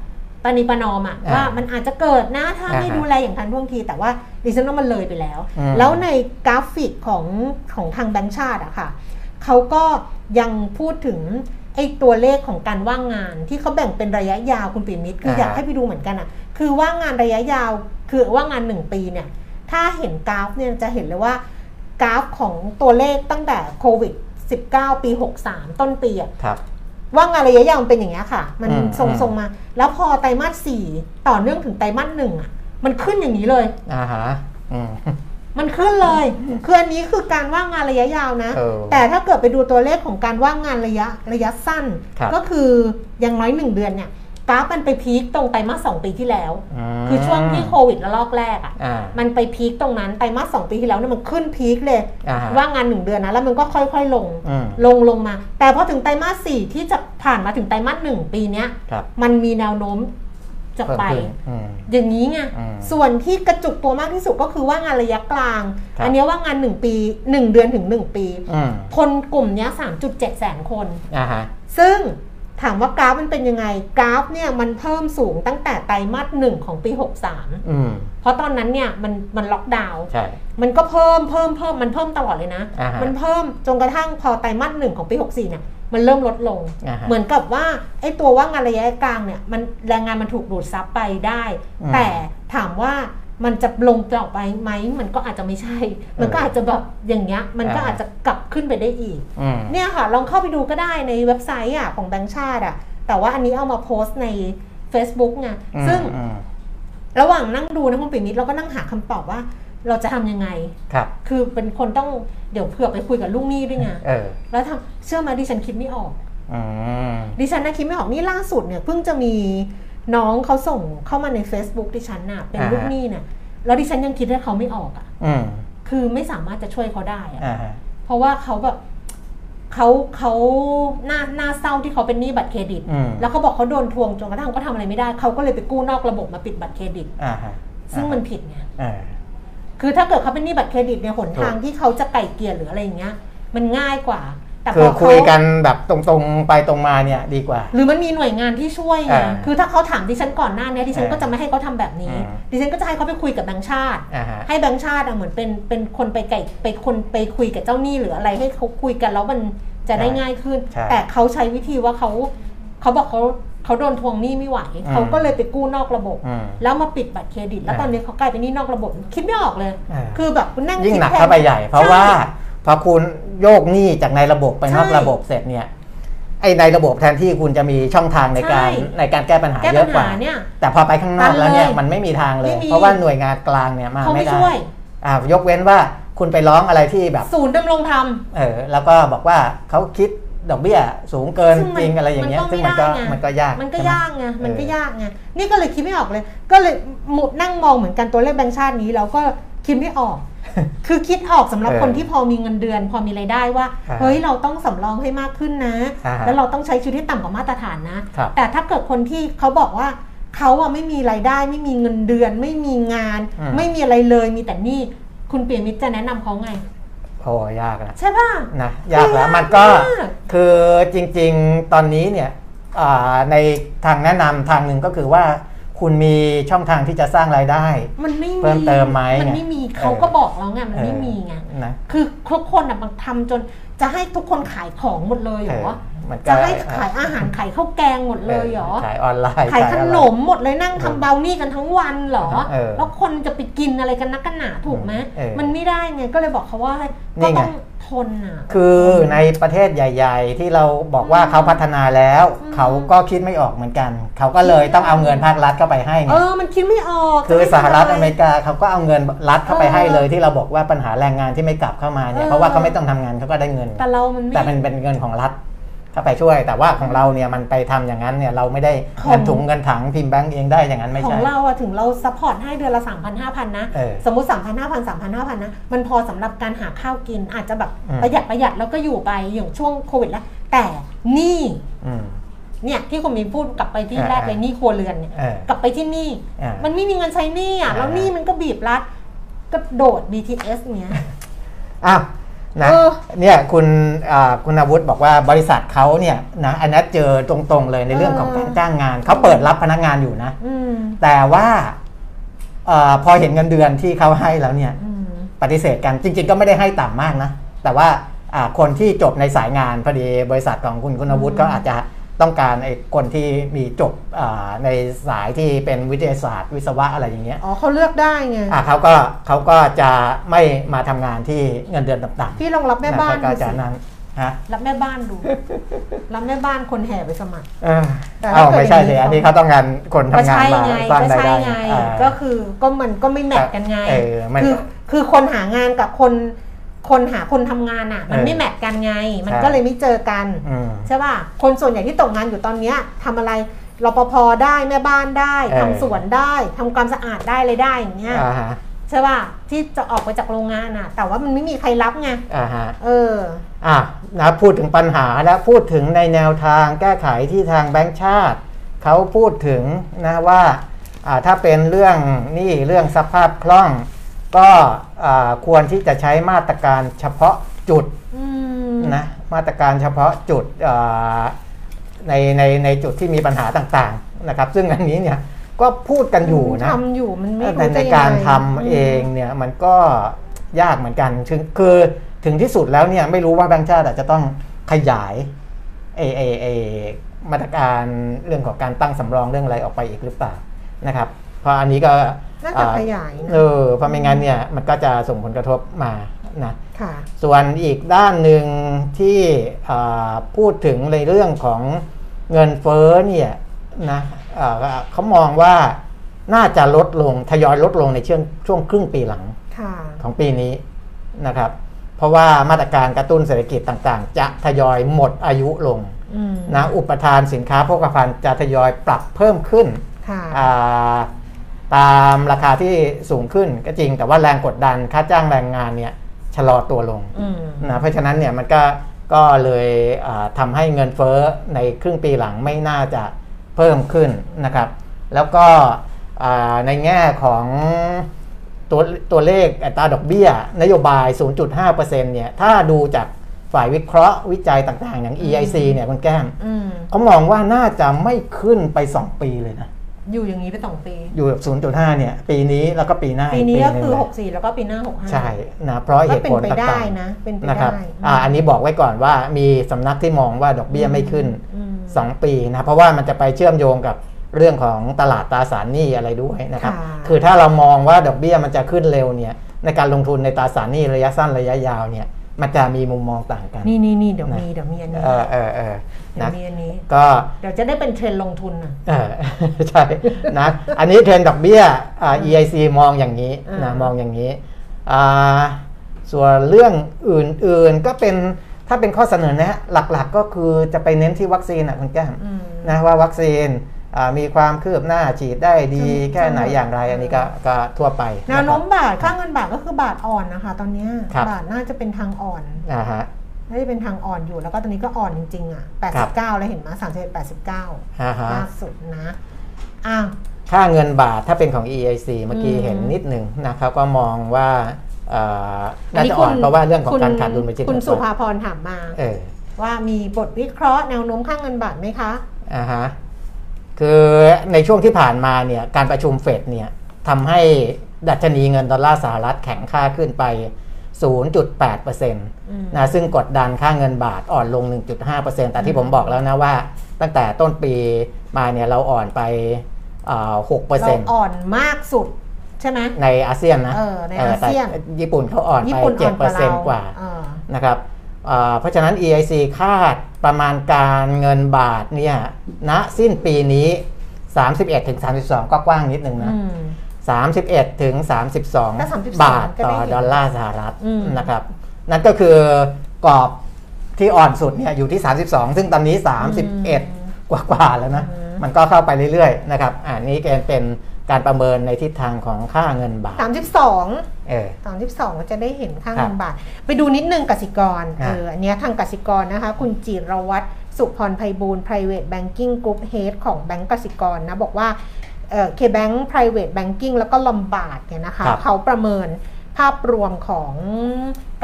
ประนีประนอมอะอ่าว่ามันอาจจะเกิดนะถ้าไม่อ่าฮะดูแลอย่างทันท่วงที แต่ว่าดิฉันว่ามันเลยไปแล้วอืมแล้วในกราฟิกของของทางแบงค์ชาติอะค่ะ เขาก็ยังพูดถึงไอ้ตัวเลขของการว่างงานที่เขาแบ่งเป็นระยะยาวคุณปิยมิตรคืออ่าฮะอยากให้ไปดูเหมือนกันอะคือว่างงานระยะยาวคือว่างงานหนึ่งปีเนี่ย ถ้าเห็นกราฟเนี่ยจะเห็นเลยว่ากราฟของตัวเลขตั้งแต่โควิด 19 ปี 63 ต้นปีอะครับว่างงานระยะยาวมันเป็นอย่างเงี้ยค่ะ มันอืมทรงอืมทรงมา แล้วพอไตรมาสสี่ต่อเนื่องถึงไตรมาสหนึ่งอะ มันขึ้นอย่างนี้เลยอ่าฮะอื มมันขึ้นเลย คืออันนี้คือการว่างงานระยะยาวนะเออแต่ถ้าเกิดไปดูตัวเลขของการว่างงานระยะระยะสั้นครับก็คืออย่างน้อยหนึ่งเดือนเนี่ยกราฟมันไปพีคตรงไตรมาสสองปีที่แล้วมคือช่วงที่โควิดระลอกแรกอะอ่ามันไปพีคตรงนั้นไตรมาสสองปีที่แล้วเนี่ยมันขึ้นพีคเลยอ่าฮะว่างงานหนึ่งเดือนนะแล้วมันก็ค่อยๆลงอืมลงลงมา แต่พอถึงไตรมาสสี่ที่จะผ่านมาถึงไตรมาสหนึ่งปีเนี้ยครับมันมีแนวโน้ม จะเพิ่มไปขึ้นอืมอย่างนี้ไงอืมส่วนที่กระจุกตัวมากที่สุดก็คือว่างานระยะกลางครับอันเนี้ยว่างาน1ปี1เดือนถึง1ปีอืมคนกลุ่มเนี้ย3.7แสนคนอ่าฮะซึ่งถามว่ากราฟมันเป็นยังไง กราฟเนี่ยมันเพิ่มสูงตั้งแต่ไตรมาสหนึ่งของปี 63อืมเพราะตอนนั้นเนี่ยมันมันล็อกดาวน์ใช่มันก็เพิ่มเพิ่มเพิ่มมันเพิ่มตลอดเลยนะอ่าฮะมันเพิ่มจนกระทั่งพอไตรมาสหนึ่งของปี 64เนี่ย มันเริ่มลดลงอ่าฮะเหมือนกับว่าไอ้ตัวว่างานระยะกลางเนี่ยมันแรงงานมันถูกดูดซับไปได้อืมแต่ถามว่ามันจะลงต่อไปไหมมันก็อาจจะไม่ใช่ มันก็อาจจะแบบอย่างเงี้ยมันก็อ่าฮะอาจจะกลับขึ้นไปได้อีกอืมเนี่ยค่ะ ลองเข้าไปดูก็ได้ในเว็บไซต์อะของแบงค์ชาติอะ แต่ว่าอันนี้เอามาโพสต์ใน Facebook ไงอืมซึ่งอืมระหว่างนั่งดูนะคุณปิ่มิตรเราก็นั่งหาคำตอบว่า เราจะทำยังไงครับ คือเป็นคนต้องเดี๋ยวเผื่อไปคุยกับลูกหนี้ด้วยไงเออแล้วทำเชื่อไหมาดิฉันคิดไม่ออกอืมดิฉันนะคิดไม่ออกนี่ล่าสุดเนี่ยเพิ่งจะมีน้องเขาส่งเข้ามาใน Facebook ดิฉันน่ะเป็นอ่าฮะลูกหนี้เนี่ยแล้วดิฉันยังคิดว่าเขาไม่ออกอะอืมคือไม่สามารถจะช่วยเขาได้อะอ่าฮะเพราะว่าเขาแบบเขาเขาหน้าหน้าเศร้าที่เขาเป็นหนี้บัตรเครดิตอืมแล้วเขาบอกเขาโดนทวงจนกระทั่งเขาทำอะไรไม่ได้ เขาก็เลยไปกู้นอกระบบมาปิดบัตรเครดิตอ่าฮะซึ่งมันผิดไงเออ คือถ้าเกิดเขาเป็นหนี้บัตรเครดิตเนี่ยหนทางถูกที่เขาจะไก่เกลี่ยหรืออะไรอย่างเงี้ย มันง่ายกว่าแต่พคืออเขาคุยกันแบบตรงๆไปตรงมาเนี่ยดีกว่า หรือมันมีหน่วยงานที่ช่วยไงอ่าคือถ้าเขาถามดิฉันก่อนหน้าเนี้ดิฉันอ่าก็จะไม่ให้เขาทำแบบนี้อ่าดิฉันก็จะให้เขาไปคุยกับแบงค์ชาติอ่าฮะให้แบงค์ชาติอะเหมือนเป็นเป็นคนไปไก่ไปคนไปคุยกับเจ้าหนี้หรืออะไรให้เขาคุยกันแล้วมันจะได้ใช่ง่ายขึ้นใช่แต่เขาใช้วิธีว่าเขาเขาบอกเขา เขาโดนทวงหนี้ไม่ไหวอืมเขาก็เลยไปกู้นอกระบบอืมแล้วมาปิดบัตรเครดิต แล้วอ่าตอนนี้เขากลายเป็นหนี้นอกระบบ คิดไม่ออกเลยอ่าคือแบบคุณนั่งยิ่งคิดหนักแทเข้าไปใหญ่ เพราะว่าใช่พอคุณโยกหนี้จากในระบบไปนอกใช่ระบบเสร็จเนี่ยไอ้ในระบบแทนที่คุณจะมีช่องทางในการใช่ในการแก้ปัญหาแก้เยปัอะญกว่าหาเนี่ยแต่พอไปข้างนอกตันแล้วเนี่ยเลยมันไม่มีทางเลยไม่มีเพราะว่าหน่วยงานกลางเนี่ยมาเขาไม่ไม่ได้ช่วยอ่ายกเว้นว่าคุณไปร้องอะไรที่แบบ ศูนย์ดำรงธรรมเออแล้วก็บอกว่าเขาคิด ดอกเบี้ยสูงเกินซึ่งมันจริงอะไรอย่างเงี้ยมันก็ซึ่งมันก็ไม่ได้ไงมันก็ยากมันก็ใช่ไหยากไงมันก็เออยากไงนี่ก็เลยคิดไม่ออกเลย ก็เลยหมุดนั่งมองเหมือนกันตัวเลขแบงค์ชาตินี้แล้วก็คิดไม่ออก คือคิดออกสำหรับเออคนที่พอมีเงินเดือน พอมีรายได้ว่าอ่า เฮ้ยเราต้องสำรองให้มากขึ้นนะอ่าฮะแล้วเราต้องใช้ชีวิตที่ต่ำกว่ามาตรฐานนะครับแต่ถ้าเกิดคนที่เขาบอกว่าเขาอะไม่มีรายได้ ไม่มีเงินเดือน ไม่มีงานอืมไม่มีอะไรเลยมีแต่หนี่คุณเปียมิตรจะแนะนำเขาไง โอ้ยากนะใช่ป่ะนะยากแล้วมันก็ยากมากคือจริง ๆตอนนี้เนี่ยอ่าในทางแนะนำทางหนึ่งก็คือว่า คุณมีช่องทางที่จะสร้างรายได้ มันไม่มีเพิ่มเติมไหมมันไม่มีเออเขาก็บอกแล้วไงมันไม่มีไงเออนะคือทุกคนอะมันทำจนจะให้ทุกคนขายของหมดเลยเหรอเออ มันก็จะให้ขายอาหารขายข้าวแกงหมดเลยเหรอขายออนไลน์ขายขอะไรนมหมดเลยนั่งทำเบลนี่กันทั้งวันเหรอเออแล้วคนจะไปกินอะไรกันนักกันหนาถูกไหมเออมันไม่ได้ไงก็เลยบอกเขาว่าให้นี่ก็ไงต้องทนอะคือในประเทศใหญ่ ๆ ที่เราบอกว่าเขาพัฒนาแล้วอืมเขาก็คิดไม่ออกเหมือนกัน เขาก็เลยต้องเอาเงินภาครัฐเข้าไปให้ไงเออมันคิดไม่ออกคือจะให้สหรัฐทำะไอเมริกาเขาก็เอาเงินรัฐเข้าไปให้เลยที่เราบอกว่าปัญหาแรงงานที่ไม่กลับเข้ามาเนี่ยเออเพราะว่าเขาไม่ต้องทำงานเขาก็ได้เงินแต่เรามันไม่แต่มันเป็นเงินของรัฐ เข้าไปช่วย แต่ว่าของเราเนี่ยมันไปทำอย่างนั้นเนี่ยเราไม่ได้ของเงินถุงเงินถังพิมพ์แบงก์เองได้อย่างนั้นไม่ของใช่เราอะถึงเรา support ให้เดือนละ3 0 0 0 5,000 นะเออสมมติ3 0 0 0 5,000 3,000 5,000 นะ มันพอสำหรับการหาข้าวกินอาจจะแบบอืมประหยัดประหยัดแล้วก็อยู่ไปอย่างช่วงโควิดแล้ว แต่หนี่อืมเนี่ยที่คุณมีพูดกลับไปที่เออแรกเลยหนี่ครัวเรือนเนี่ยเออกลับไปที่หนี่อ่ามันไม่มีเงินใช้หนี้อะอ่าแล้วหนี้มันก็บีบรัดก็โดด BTS เนี้ยอ้าว นะเออเนี่ยคุณอ่าคุณอาวุธบอกว่าบริษัทเขาเนี่ยนะอันนั้นเจอตรงๆเลยในเรื่องของการจ้างงานเขาเปิดรับพนักงานอยู่นะอืมแต่ว่าอาพอเห็นเงินเดือนที่เขาให้แล้วเนี่ยอืมปฏิเสธกันจริง ๆ ก็ไม่ได้ให้ต่ำมากนะ แต่ว่าอ่าคนที่จบในสายงานพอดีบริษัทของคุณคุณอาวุธก็อาจจะ ต้องการไอ้คนที่มีจบอ่าในสายที่เป็นวิทยาศาสตร์วิศวะอะไรอย่างเงี้ยอ๋อเขาเลือกได้ไงอ่าเขาก็เขาก็จะไม่มาทำงานที่เงินเดือนต่ำๆพี่ลองรับแม่บ้านก็ดูจะสินั้นฮะรับแม่บ้านดู รับแม่บ้านคนแห่ไปสมัครเออแต่เอ้าถ้าเกิดไม่ใช่อย่างนี้สิอันนี้เขาต้องการคนก็ทำงานใช่มาไงสร้างก็รายใช่ได้ไงอ่าก็คือก็มันก็ไม่แมทกันไงเออมันคือคือคนหางานกับคน คนหาคนทำงานอะ มันเออไม่แมทกันไง มันใช่ก็เลยไม่เจอกันอืมใช่ป่ะคนส่วนใหญ่ที่ตกงานอยู่ตอนเนี้ยทำอะไรรปภได้แม่บ้านได้เออทำสวนได้ทำความสะอาดได้เลยได้อย่างเงี้ยอ่าฮะใช่ป่ะที่จะออกไปจากโรงงานอะ แต่ว่ามันไม่มีใครรับไงอ่าฮะเอออะนะพูดถึงปัญหาและพูดถึงในแนวทางแก้ไขที่ทางแบงก์ชาติเขาพูดถึงนะว่าอ่าถ้าเป็นเรื่องหนี่เรื่องสภาพคล่อง ก็อ่าควรที่จะใช้มาตรการเฉพาะจุดอืมนะมาตรการเฉพาะจุดอ่าในในในจุดที่มีปัญหาต่างๆนะครับ ซึ่งอันนี้เนี่ยก็พูดกันอยู่นะทำอยู่มันไม่แต่รู้ในจะยังไงการทำเองเนี่ยมันก็ยากเหมือนกันถึงคือถึงที่สุดแล้วเนี่ยไม่รู้ว่าแบงค์ชาติอาจจะต้องขยายเอเอเอมาตรการเรื่องของการตั้งสำรองเรื่องอะไรออกไปอีกหรือเปล่านะครับ เพราะอันนี้ก็ น่าจะขยายนะเออเพราะไม่งั้นเนี่ยมันก็จะส่งผลกระทบมานะค่ะส่วนอีกด้านหนึ่งที่อ่าพูดถึงในเรื่องของเงินเฟ้อเนี่ยนะอ่าเขามองว่าน่าจะลดลงทยอยลดลงในช่วงช่วงครึ่งปีหลังค่ะของปีนี้นะครับ เพราะว่ามาตรการกระตุ้นเศรษฐกิจต่างๆ จะทยอยหมดอายุลงอืมนะอุปทานสินค้าโภคภัณฑ์จะทยอยปรับเพิ่มขึ้นค่ะอ่า ตามราคาที่สูงขึ้นก็จริง แต่ว่าแรงกดดันค่าจ้างแรงงานเนี่ยชะลอตัวลงอืมนะเพราะฉะนั้นเนี่ยมันก็ก็เลยอ่าทำให้เงินเฟ้อในครึ่งปีหลังไม่น่าจะเพิ่มขึ้นนะครับ แล้วก็อ่าในแง่ของตัวตัวเลขอัตราดอกเบี้ย นโยบาย 0.5%เนี่ยถ้าดูจากฝ่ายวิเคราะห์วิจัยต่างๆ อย่าง EIC เนี่ยคุณแก้มอืมเขามองว่าน่าจะไม่ขึ้นไป 2 ปีเลยนะ อยู่อย่างนี้ไปสองปี อยู่แบบ0.5เนี่ยปีนี้แล้วก็ปีหน้าปีนี้ก็หงคือเลย64 แล้วก็ปีหน้า 65 ใช่นะเพราะเหก็ตุเป็นผลไปต่างๆได้นะเป็นไปนะครับได้อ่าอันนี้บอกไว้ก่อนว่ามีสำนักที่มองว่าดอกเบี้ยไม่ขึ้นอืม2ปีนะเพราะว่ามันจะไปเชื่อมโยงกับเรื่องของตลาดตราสารหนี้อะไรด้วยนะครับค่ะคือถ้าเรามองว่าดอกเบี้ยมันจะขึ้นเร็วเนี่ยในการลงทุนในตราสารหนี้ระยะสั้นระยะยาวเนี่ยมันจะมีมุมมองต่างกัน นี่นี่นี่เดี๋ยวนะมีเดี๋ยวมีอันนี้ เออเออเออเดี๋ยนะวมีอันนี้ก็เดี๋ยวจะได้เป็นเทรนด์ลงทุนอะเออใช่นะอันนี้เทรนด์ดอกเบี้ยอ่า EIC มองอย่างนี้อ่านะมองอย่างนี้อ่าส่วนเรื่องอื่นๆก็เป็นถ้าเป็นข้อเสนอแนะหลักๆก็คือจะไปเน้นที่วัคซีนอะคุณแก้มอืมนะว่าวัคซีนอ่ามีความคืบหน้าฉีดได้ดีอืมแค่ไหนอย่างไรอันนี้ก็ก็ทั่วไปแนวโน้มะบาทค่าเงินบาทก็คือบาทอ่อนนะคะ ตอนเนี้ยครับบาทน่าจะเป็นทางอ่อนครับอ่าฮะ น่าจะเป็นทางอ่อนอยู่แล้วก็ตอนนี้ก็อ่อนจริงๆ อะครับ89 แล้วเห็นไหม31 89อ่าฮะล่าสุดนะอ้าวค่าเงินบาทถ้าเป็นของ EIC เมื่อกี้อืมเห็นนิดหนึ่งนะครับ ก็มองว่าอ่าอันน่านี้จะอ่อนคุณเพราะว่าเรื่องของคุณการขาดดุลบัญชีคุณเงินสุฝากภาพรถามมาเออว่ามีบทวิเคราะห์แนวโน้มค่าเงินบาทไหมคะอ่าฮะคือในช่วงที่ผ่านมาเนี่ยการประชุมเฟดเนี่ยทำให้ดัชนีเงินดอลลาร์สหรัฐแข็งค่าขึ้นไป 0.8%นะซึ่งกดดันค่าเงินบาทอ่อนลง 1.5%แต่ที่ผมบอกแล้วนะว่า ตั้งแต่ต้นปีมาเนี่ยเราอ่อนไปอ่าเรา6%อ่อนมากสุดใช่ไหมในอาเซียนนะเออในอาเซียนแต่ญี่ปุ่นเขาอ่อนญี่ไปปุ่นอ่อนกว่าเรา7%กว่าเออนะครับอ่าเพราะฉะนั้น EIC คาดประมาณการเงินบาทเนี่ยณสิ้นปีนี้ 31ถึง32 ก็กว้างนิดนึงนะอืม 31 ถึงก็32 32 บาทก็ต่ได้อเห็นดอลลาร์สหรัฐอืมนะครับ นั่นก็คือกรอบที่อ่อนสุดเนี่ยอยู่ที่ 32 ซึ่งตอนนี้ 31 กว่ากว่าๆแล้วนะ มันก็เข้าไปเรื่อยๆนะครับอันนี้เป็นการประเมินในทิศทางของค่าเงินบาทสามสิบสองเออสามสิบสองก็จะได้เห็นค่าครัเงิบนบาท ไปดูนิดนึงกสิกรอะเอออันเนี้ยทางกสิกรนะคะ คุณจิรวัตรสุพรไพบูลย์ private banking group head ของแบงก์กสิกรนะ บอกว่า เอ่อ KBank private banking แล้วก็ลำบาดเนี่ยนะคะครับเขาประเมินภาพรวมของ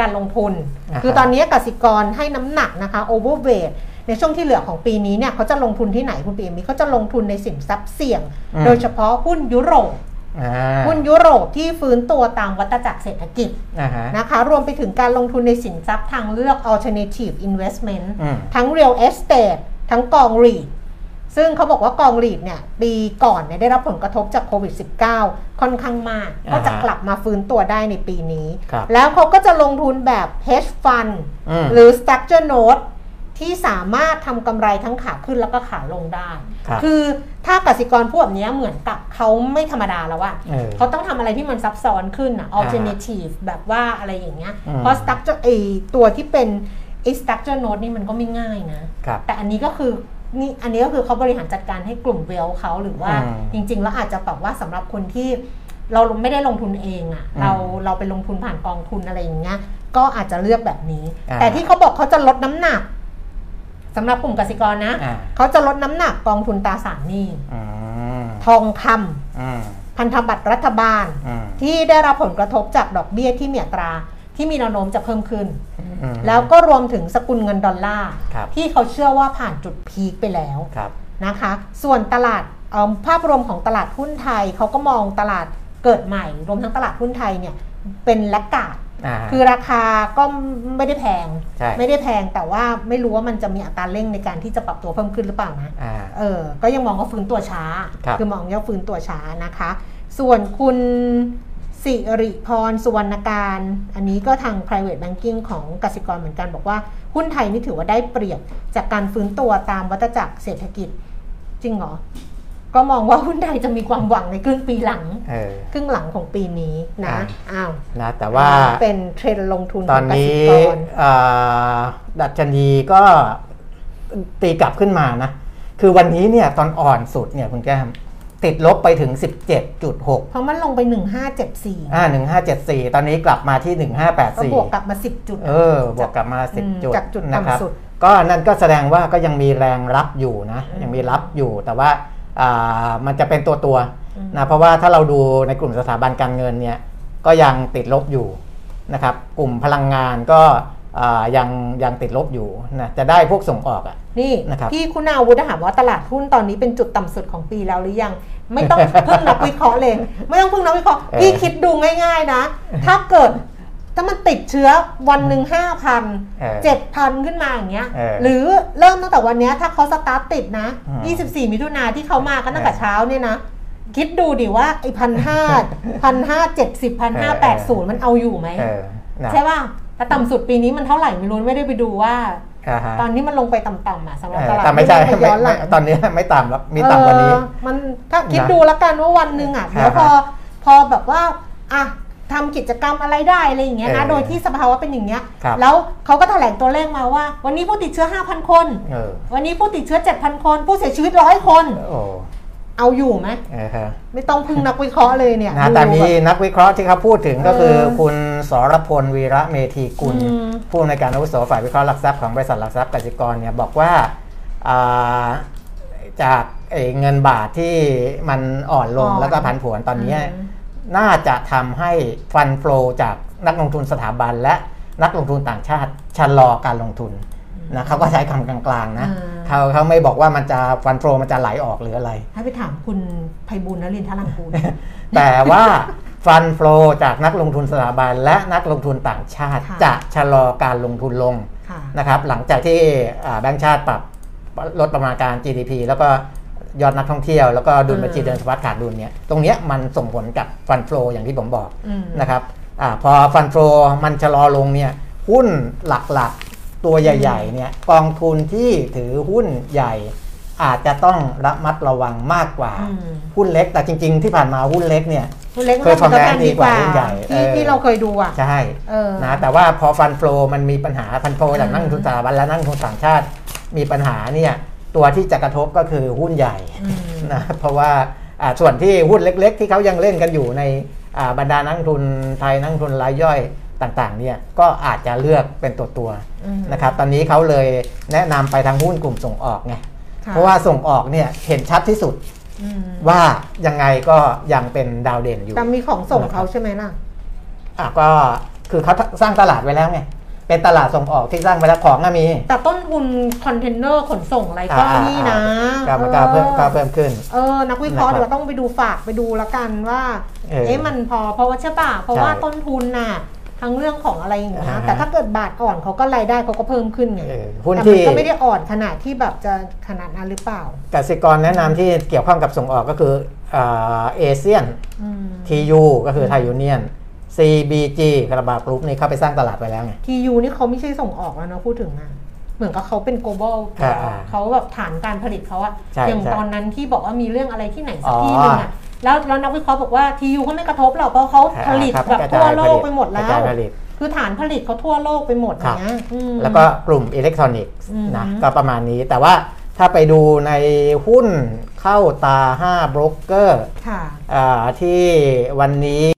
การลงทุนอ่าฮะคือตอนนี้กสิกรให้น้ำหนักนะคะ overweight ในช่วงที่เหลือของปีนี้เนี่ยเขาจะลงทุนที่ไหนคุณปีเอมีเขาจะลงทุนในสินทรัพย์เสี่ยง โดยเฉพาะหุ้นยุโรปอ่าหุ้นยุโรปที่ฟื้นตัวตามวัฏจักรเศรษฐกิจอ่าฮะนะคะ รวมไปถึงการลงทุนในสินทรัพย์ทางเลือก alternative investment อืมทั้ง real estate ทั้งกอง REIT ซึ่งเขาบอกว่ากอง REIT เนี่ยปีก่อนเนี่ยได้รับผลกระทบจากโควิด -19 ค่อนข้างมากอ่าฮะก็จะกลับมาฟื้นตัวได้ในปีนี้ครับแล้วเขาก็จะลงทุนแบบ hedge fund อืมหรือ structure note ที่สามารถทำกำไรทั้งขาขึ้นแล้วก็ขาลงได้ครับคือถ้ากสิกรพูดแบบเนี้ยเหมือนกับเขาไม่ธรรมดาแล้วอะเออเขาต้องทำอะไรที่มันซับซ้อนขึ้นอะ alternative แบบว่าอะไรอย่างเงี้ยอืมเพราะ structure ไอตัวที่เป็นไอ structure note นี่มันก็ไม่ง่ายนะครับแต่อันนี้ก็คือ นี่อันนี้ก็คือเขาบริหารจัดการให้กลุ่มเวลเขาหรือว่าอืมจริง ๆ แล้วอาจจะแบบว่าสำหรับคนที่เราไม่ได้ลงทุนเองอะอืมเราเราไปลงทุนผ่านกองทุนอะไรอย่างเงี้ยก็อาจจะเลือกแบบนี้อ่าแต่ที่เขาบอกเขาจะลดน้ำหนักสำหรับกลุ่มกสิกรนะอ่าเขาจะลดน้ำหนักกองทุนตราสารหนี้อืมทองคำอืมพันธบัตรรัฐบาลอืมที่ได้รับผลกระทบจากดอกเบี้ยที่มีอัตรา ที่มีแนวโน้มจะเพิ่มขึ้นอืมแล้วก็รวมถึงสกุลเงินดอลลาร์ครับที่เขาเชื่อว่าผ่านจุด peak ไปแล้วครับนะคะ ส่วนตลาดเอิ่มภาพรวมของตลาดหุ้นไทยเขาก็มองตลาดเกิดใหม่ รวมทั้งตลาดหุ้นไทยเนี่ยเป็นลักกาดอ่าคือราคาก็ไม่ได้แพงใช่ไม่ได้แพงแต่ว่าไม่รู้ว่ามันจะมีอัตราเร่งในการที่จะปรับตัวเพิ่มขึ้นหรือเปล่านะอ่าเออ ก็ยังมองว่าฟื้นตัวช้าครับอมองว่าฟื้นตัวช้านะคะ ส่วนคุณ สิริพรสุวรรณการ อันนี้ก็ทาง private banking ของกสิกรเหมือนกันบอกว่า หุ้นไทยนี่ถือว่าได้เปรียบจากการฟื้นตัวตามวัฏจักรเศรษฐกิจ จริงเหรอ ก็มองว่าหุ้นไทยจะมีความหวังในครึ่งปีหลังเออครึ่งหลังของปีนี้นะอ่าอ้าวนะแต่ว่าเป็นเทรนด์ลงทุนตขออนงกนี้สิกรอ่าดัชนีก็ตีกลับขึ้นมานะ คือวันนี้เนี่ยตอนอ่อนสุดเนี่ยคุณแก้ม ติดลบไปถึง 17.6 เพราะมันลงไป 1574 อ่า 1574 ตอนนี้กลับมาที่ก็บวก1584กลับมา 10 จุด เออ บวกกลับมาอืม10 จุดจากจุดนะครับต่ำสุดก็นั่นก็แสดงว่าก็ยังมีแรงรับอยู่นะอืมยังมีรับอยู่ แต่ว่าอ่ามันจะเป็นตัวตัวๆอืมนะ เพราะว่าถ้าเราดูในกลุ่มสถาบันการเงินเนี่ย ก็ยังติดลบอยู่นะครับ กลุ่มพลังงานก็อ่า ยังยังติดลบอยู่นะจะได้พวกส่งออกอะนี่นะครับพี่คุณอาวุธถามว่าตลาดหุ้นตอนนี้เป็นจุดต่ำสุดของปีแล้วหรือยัง ไม่ต้องพึ่งนักวิเคราะห์เลยไม่ต้องพึ่งนักวิเคราะห์เออพี่คิดดูง่ายๆนะ ถ้าเกิดถ้ามันติดเชื้อวันหนึ่งห้าพันเออเจ็ดพันขึ้นมาอย่างเงี้ยเออหรือเริ่มตั้งแต่วันเนี้ยถ้าเขาสตาร์ทติดนะอืม24 มิถุนาที่เขามากันตั้งแต่เออเช้าเนี่ยนะ คิดดูดิว่าไอ้พันห้าพันห้าเจ็ดสิบพันห้าแปดศูนย์มันเอาอยู่ไหมเออนะใช่ป่ะ แต่ต่ำสุดปีนี้มันเท่าไหร่ไม่รู้ไม่ได้ไปดูว่าอ่าฮะตอนนี้มันลงไปต่ำๆอะสำหรับเออตลาดแต่ไม่ใช่หุ้นไม่ย้อนหลัไม่งตอนนี้ไม่ต่ำแล้วมีต่ำกว่านี้เออมันถ้าคิดนะดูแล้วกันว่าวันหนึ่งอะอ่าเดี๋ยวพอพอแบบว่าอะทำกิจกรรมอะไรได้อะไรอย่างเงี้ยนะเออโดยที่สภาวะเป็นอย่างเงี้ยครับแล้วเขาก็แถลงตัวเลขมาว่า วันนี้ผู้ติดเชื้อ 5,000 คนเออวันนี้ผู้ติดเชื้อ 7,000 คน ผู้เสียชีวิตร้อยคนโอ้ เอาอยู่ไหมเออฮะไม่ต้องพึ่งนักวิเคราะห์เลยเนี่ยนะดูแต่มีแบบนักวิเคราะห์ที่เขาพูดถึงก็คือเออคุณสรพลวีระเมธีกุลอืมผู้อำนวยการอาวุโสฝ่ายวิเคราะห์หลักทรัพย์ของบริษัทหลักทรัพย์กสิกรเนี่ยบอกว่าอ่าจากไอ้เงินบาทที่มันอ่อนลงอ่อนแล้วก็ผันผวนตอนเนี้ยอืมน่าจะทำให้ฟันฟลอจากนักลงทุนสถาบันและนักลงทุนต่างชาติชะลอการลงทุน นะเขาก็ใช้คำกลางๆนะอ่าเขาเขาไม่บอกว่ามันจะฟันฟลอมันจะไหลออกหรืออะไร ให้ไปถามคุณไพบุญนรินทรังกูลแต่ว่าฟันฟลอจากนักลงทุนสถาบันและนักลงทุนต่างชาติค่ะจะชะลอการลงทุนลงค่ะนะครับหลังจากที่อ่าแบงก์ชาติปรับลดประมาณการ GDP แล้วก็ยอดนักท่องเที่ยวแล้วก็ดุลบัญชีอืมเดินสะพัดขาดดุลเนี่ยตรงเนี้ยมันส่งผลกับฟันฟลออย่างที่ผมบอกอืมนะครับอาพอฟันฟลอมันชะลอลงเนี่ยหุ้นหลักๆ ตัวใหญ่ ๆ เนี่ยกองทุนที่ถือหุ้นใหญ่ อาจจะต้องระมัดระวังมากกว่าอืมหุ้นเล็กแต่จริง ๆ ที่ผ่านมาหุ้นเล็กเนี่ยคุณเล็กเคย performance ดีกว่าหุ้นใหญ่ที่เออที่เราเคยดูอะใช่เออนะแต่ว่าพอฟันฟลอมันมีปัญหาฟันฟลอจากอืมนักลงทุนสถาบันและนักลงทุนต่างชาติมีปัญหาเนี่ยตัวที่จะกระทบก็คือหุ้นใหญ่อืมนะเพราะว่าอ่าส่วนที่หุ้นเล็ก ๆ ที่เขายังเล่นกันอยู่ในอ่าบรรดานักลงทุนไทยนักลงทุนรายย่อย ต่างๆเนี่ยก็อาจจะเลือกเป็นตัวตัวๆอืมนะครับตอนนี้เขาเลยแนะนำไปทางหุ้นกลุ่มส่งออกไงค่เพราะว่าส่งออกเนี่ยเห็นชัดที่สุดอืมว่ายังไงก็ยังเป็นดาวเด่นอยู่แต่มีของส่งเขาใช่ไหมล่ะอะก็คือเขาสร้างตลาดไว้แล้วไงเป็นตลาดส่งออกที่สร้างไว้แล้วของก็มี แต่ต้นทุนคอนเทนเนอร์ขนส่งอะไรก็อ่านี่นะก็มันก็เพิ่มก็เพิ่มขึ้น เออ นักวิเคราะห์นะครับเดี๋ยวต้องไปดูฝากไปดูแล้วกันว่าเออเอ๊ะมันพอเพราะว่าใช่ป่ะเพราะใช่ว่าต้นทุนน่ะ ทั้งเรื่องของอะไรอย่างเงี้ยอ่าฮะแต่ถ้าเกิดบาทอ่อนเขาก็รายได้เขาก็เพิ่มขึ้นไงเออหุ้นแต่ที่มันก็ไม่ได้อ่อนขนาดที่แบบจะขนาดนั้นหรือเปล่ากสิกรแนะนำที่เกี่ยวข้องกับส่งออกก็คือเอเชียนอืม TU ก็คือไทยยูเนียน CBG คาราบาวกรุ๊ปนี่เข้าไปสร้างตลาดไว้แล้วไงทียูนี่เขาไม่ใช่ส่งออกแล้วนะพูดถึงนะเหมือนกับเขาเป็น global อ่าอ่าเขาแบบฐานการผลิตเขาอะใช่อย่างใช่ตอนนั้นที่บอกว่ามีเรื่องอะไรที่ไหนสัอ๋กอที่หนึ่งอะ แล้วแล้วนักวิเคราะห์บอกว่าทียูเขาไม่กระทบหรอกเพราะเขาผลิตครับแบบกระทั่จาวยโลกไปหมดกแล้ระจายวผลิตคือฐานผลิตเขาทั่วโลกไปหมดครับเนี้ยอืมแล้วก็กลุ่มอิเล็กทรอนิกส์อืมนะก็ประมาณนี้แต่ว่าถ้าไปดูในหุ้นเข้าตา5โบรกเกอร์ค่ะอ่าที่วันนี้